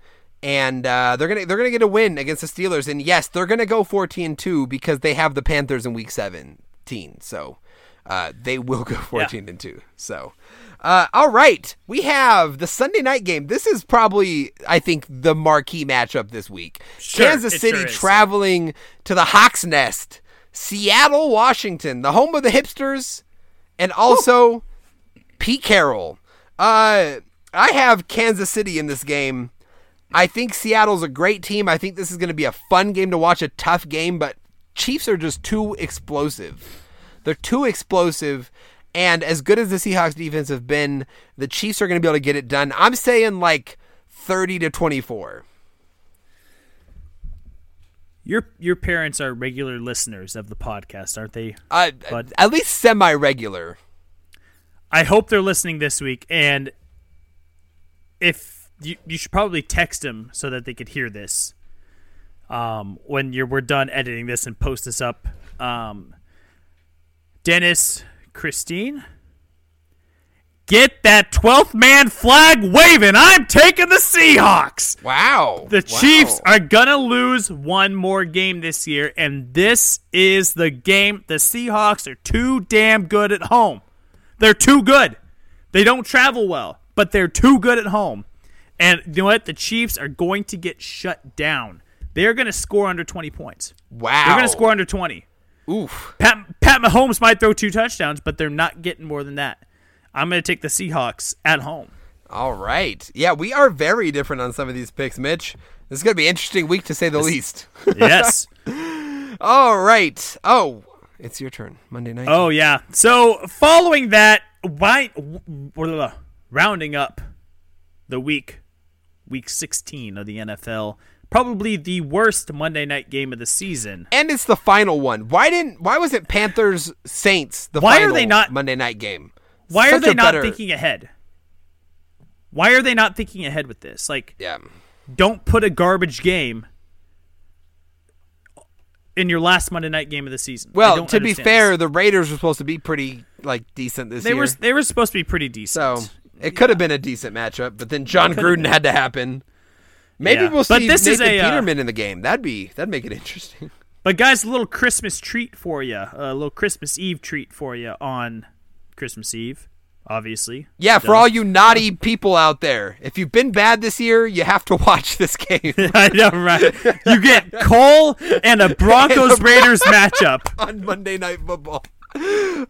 And uh, they're gonna they're gonna get a win against the Steelers, and yes, they're gonna go 14-2 because they have the Panthers in Week 17. So uh, they will go 14 and 2. So, uh, all right, we have the Sunday night game. This is probably, I think, the marquee matchup this week. Sure, Kansas City sure traveling to the Hawks Nest, Seattle, Washington, the home of the hipsters, and also Pete Carroll. Uh, I have Kansas City in this game. I think Seattle's a great team. I think this is going to be a fun game to watch, a tough game, but Chiefs are just too explosive. They're too explosive. And as good as the Seahawks defense have been, the Chiefs are going to be able to get it done. I'm saying like 30 to 24. Your your parents are regular listeners of the podcast, aren't they? Uh, But- at least semi regular. I hope they're listening this week, and if you, you should probably text them so that they could hear this um, when you're we're done editing this and post this up. Um, Dennis, Christine, get that twelfth man flag waving. I'm taking the Seahawks. Wow. The Wow. Chiefs are gonna lose one more game this year, and this is the game. The Seahawks are too damn good at home. They're too good. They don't travel well, but they're too good at home. And you know what? The Chiefs are going to get shut down. They're going to score under 20 points. Wow. They're going to score under 20. Oof. Pat, Pat Mahomes might throw two touchdowns, but they're not getting more than that. I'm going to take the Seahawks at home. All right. Yeah, we are very different on some of these picks, Mitch. This is going to be an interesting week to say the least. Yes. All right. Oh, it's your turn. Monday night. Oh yeah. So following that, why, rounding up the week, week 16 of the NFL, probably the worst Monday night game of the season. And it's the final one. Why didn't? Why was it Panthers Saints? The Why are they not- Monday night game? Why are they not better- thinking ahead? Why are they not thinking ahead with this? Like, Yeah. don't put a garbage game in your last Monday night game of the season. Well, to be fair, this. the Raiders were supposed to be pretty like decent this they year. were they were supposed to be pretty decent. so it could have been a decent matchup, but then Jon Gruden been. had to happen. Maybe Yeah. we'll see But this is Nathan a, uh, Peterman in the game. That'd be that'd make it interesting. But guys, a little Christmas treat for you. A little Christmas Eve treat for you on Christmas Eve, obviously. Yeah, for all you naughty people out there, if you've been bad this year, you have to watch this game I know, right? You get coal and a Broncos Raiders matchup. on Monday Night Football.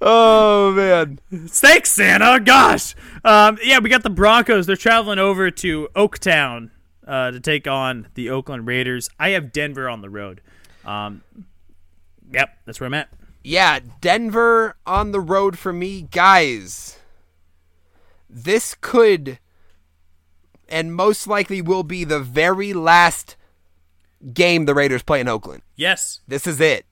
Oh man. Thanks, Santa. Gosh, um, yeah, we got the Broncos. They're traveling over to Oaktown uh, to take on the Oakland Raiders. I have Denver on the road. Um, yep, that's where I'm at. Yeah, Denver on the road for me, guys. This could and most likely will be the very last game the Raiders play in Oakland. Yes, This is it.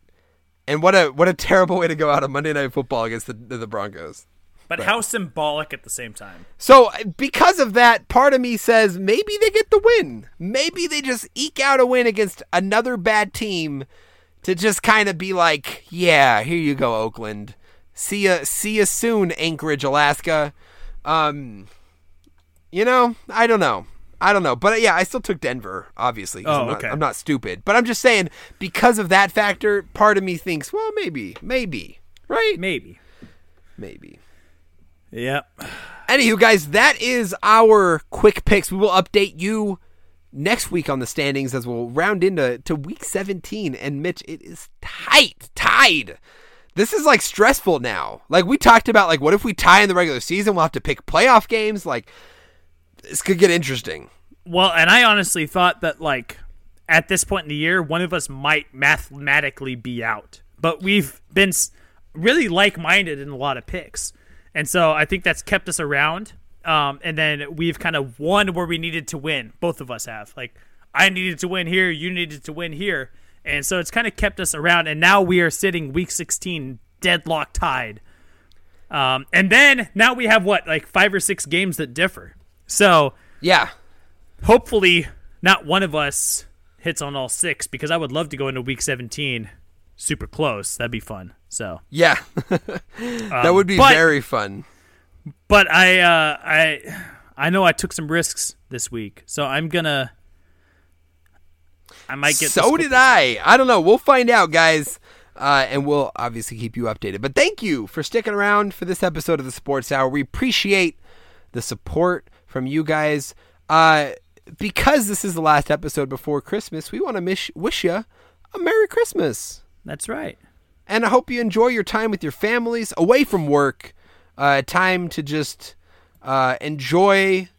And what a what a terrible way to go out on Monday Night Football against the the Broncos. but how symbolic at the same time. So because of that, part of me says maybe they get the win. Maybe they just eke out a win against another bad team to just kind of be like, yeah, here you go, Oakland. See ya, see ya soon, Anchorage, Alaska. Um, you know, I don't know. I don't know, but uh, yeah, I still took Denver, Obviously, Oh, I'm not, okay. I'm not stupid, but I'm just saying because of that factor, part of me thinks, well, maybe, maybe, right? Maybe. Maybe. Yep. Anywho, guys, that is our quick picks. We will update you next week on the standings as we'll round into to week 17. And Mitch, it is tight, tied. This is like stressful now. Like we talked about, like what if we tie in the regular season? We'll have to pick playoff games. Like this could get interesting. Well, and I honestly thought that like at this point in the year, one of us might mathematically be out, but we've been really like-minded in a lot of picks, and so I think that's kept us around. Um, and then we've kind of won where we needed to win. Both of us have. Like I needed to win here, you needed to win here, and so it's kind of kept us around. And now we are sitting week 16 deadlock tied. Um, and then now we have what like five or six games that differ. So Yeah. hopefully not one of us hits on all six because I would love to go into week 17 super close. That'd be fun. So, Yeah. that would be but- very fun. but I uh I I know I took some risks this week. So I'm going to I might get so did I. I don't know. We'll find out, guys. Uh, and we'll obviously keep you updated. But thank you for sticking around for this episode of the Sports Hour. We appreciate the support from you guys. Uh, because this is the last episode before Christmas, we want to mish- wish you a Merry Christmas. That's right. And I hope you enjoy your time with your families away from work. Uh, time to just uh, enjoy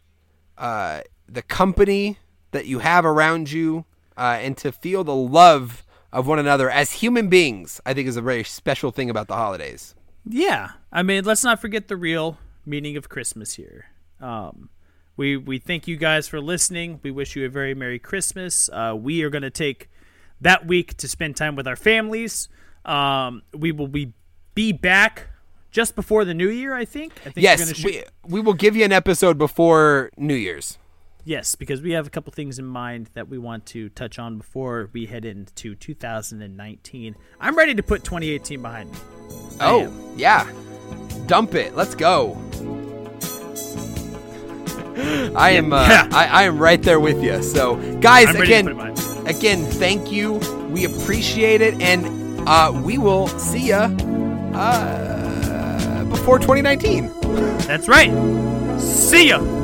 uh, the company that you have around you uh, and to feel the love of one another as human beings, I think is a very special thing about the holidays. Yeah, I mean, let's not forget the real meaning of Christmas here. Um, we we thank you guys for listening. We wish you a very merry Christmas. Uh, we are going to take that week to spend time with our families. Um, we will be be back just before the new year. I think. I think we're Yes, shoot- we, we will give you an episode before New Year's. Yes, because we have a couple things in mind that we want to touch on before we head into 2019. I'm ready to put 2018 behind me. Oh, yeah. Dump it. Let's go. I am uh, Yeah. I, I am right there with you. So, guys, I'm ready to again, put it behind me. again, thank you. We appreciate it, and uh, we will see you uh, before 2019. That's right. See ya.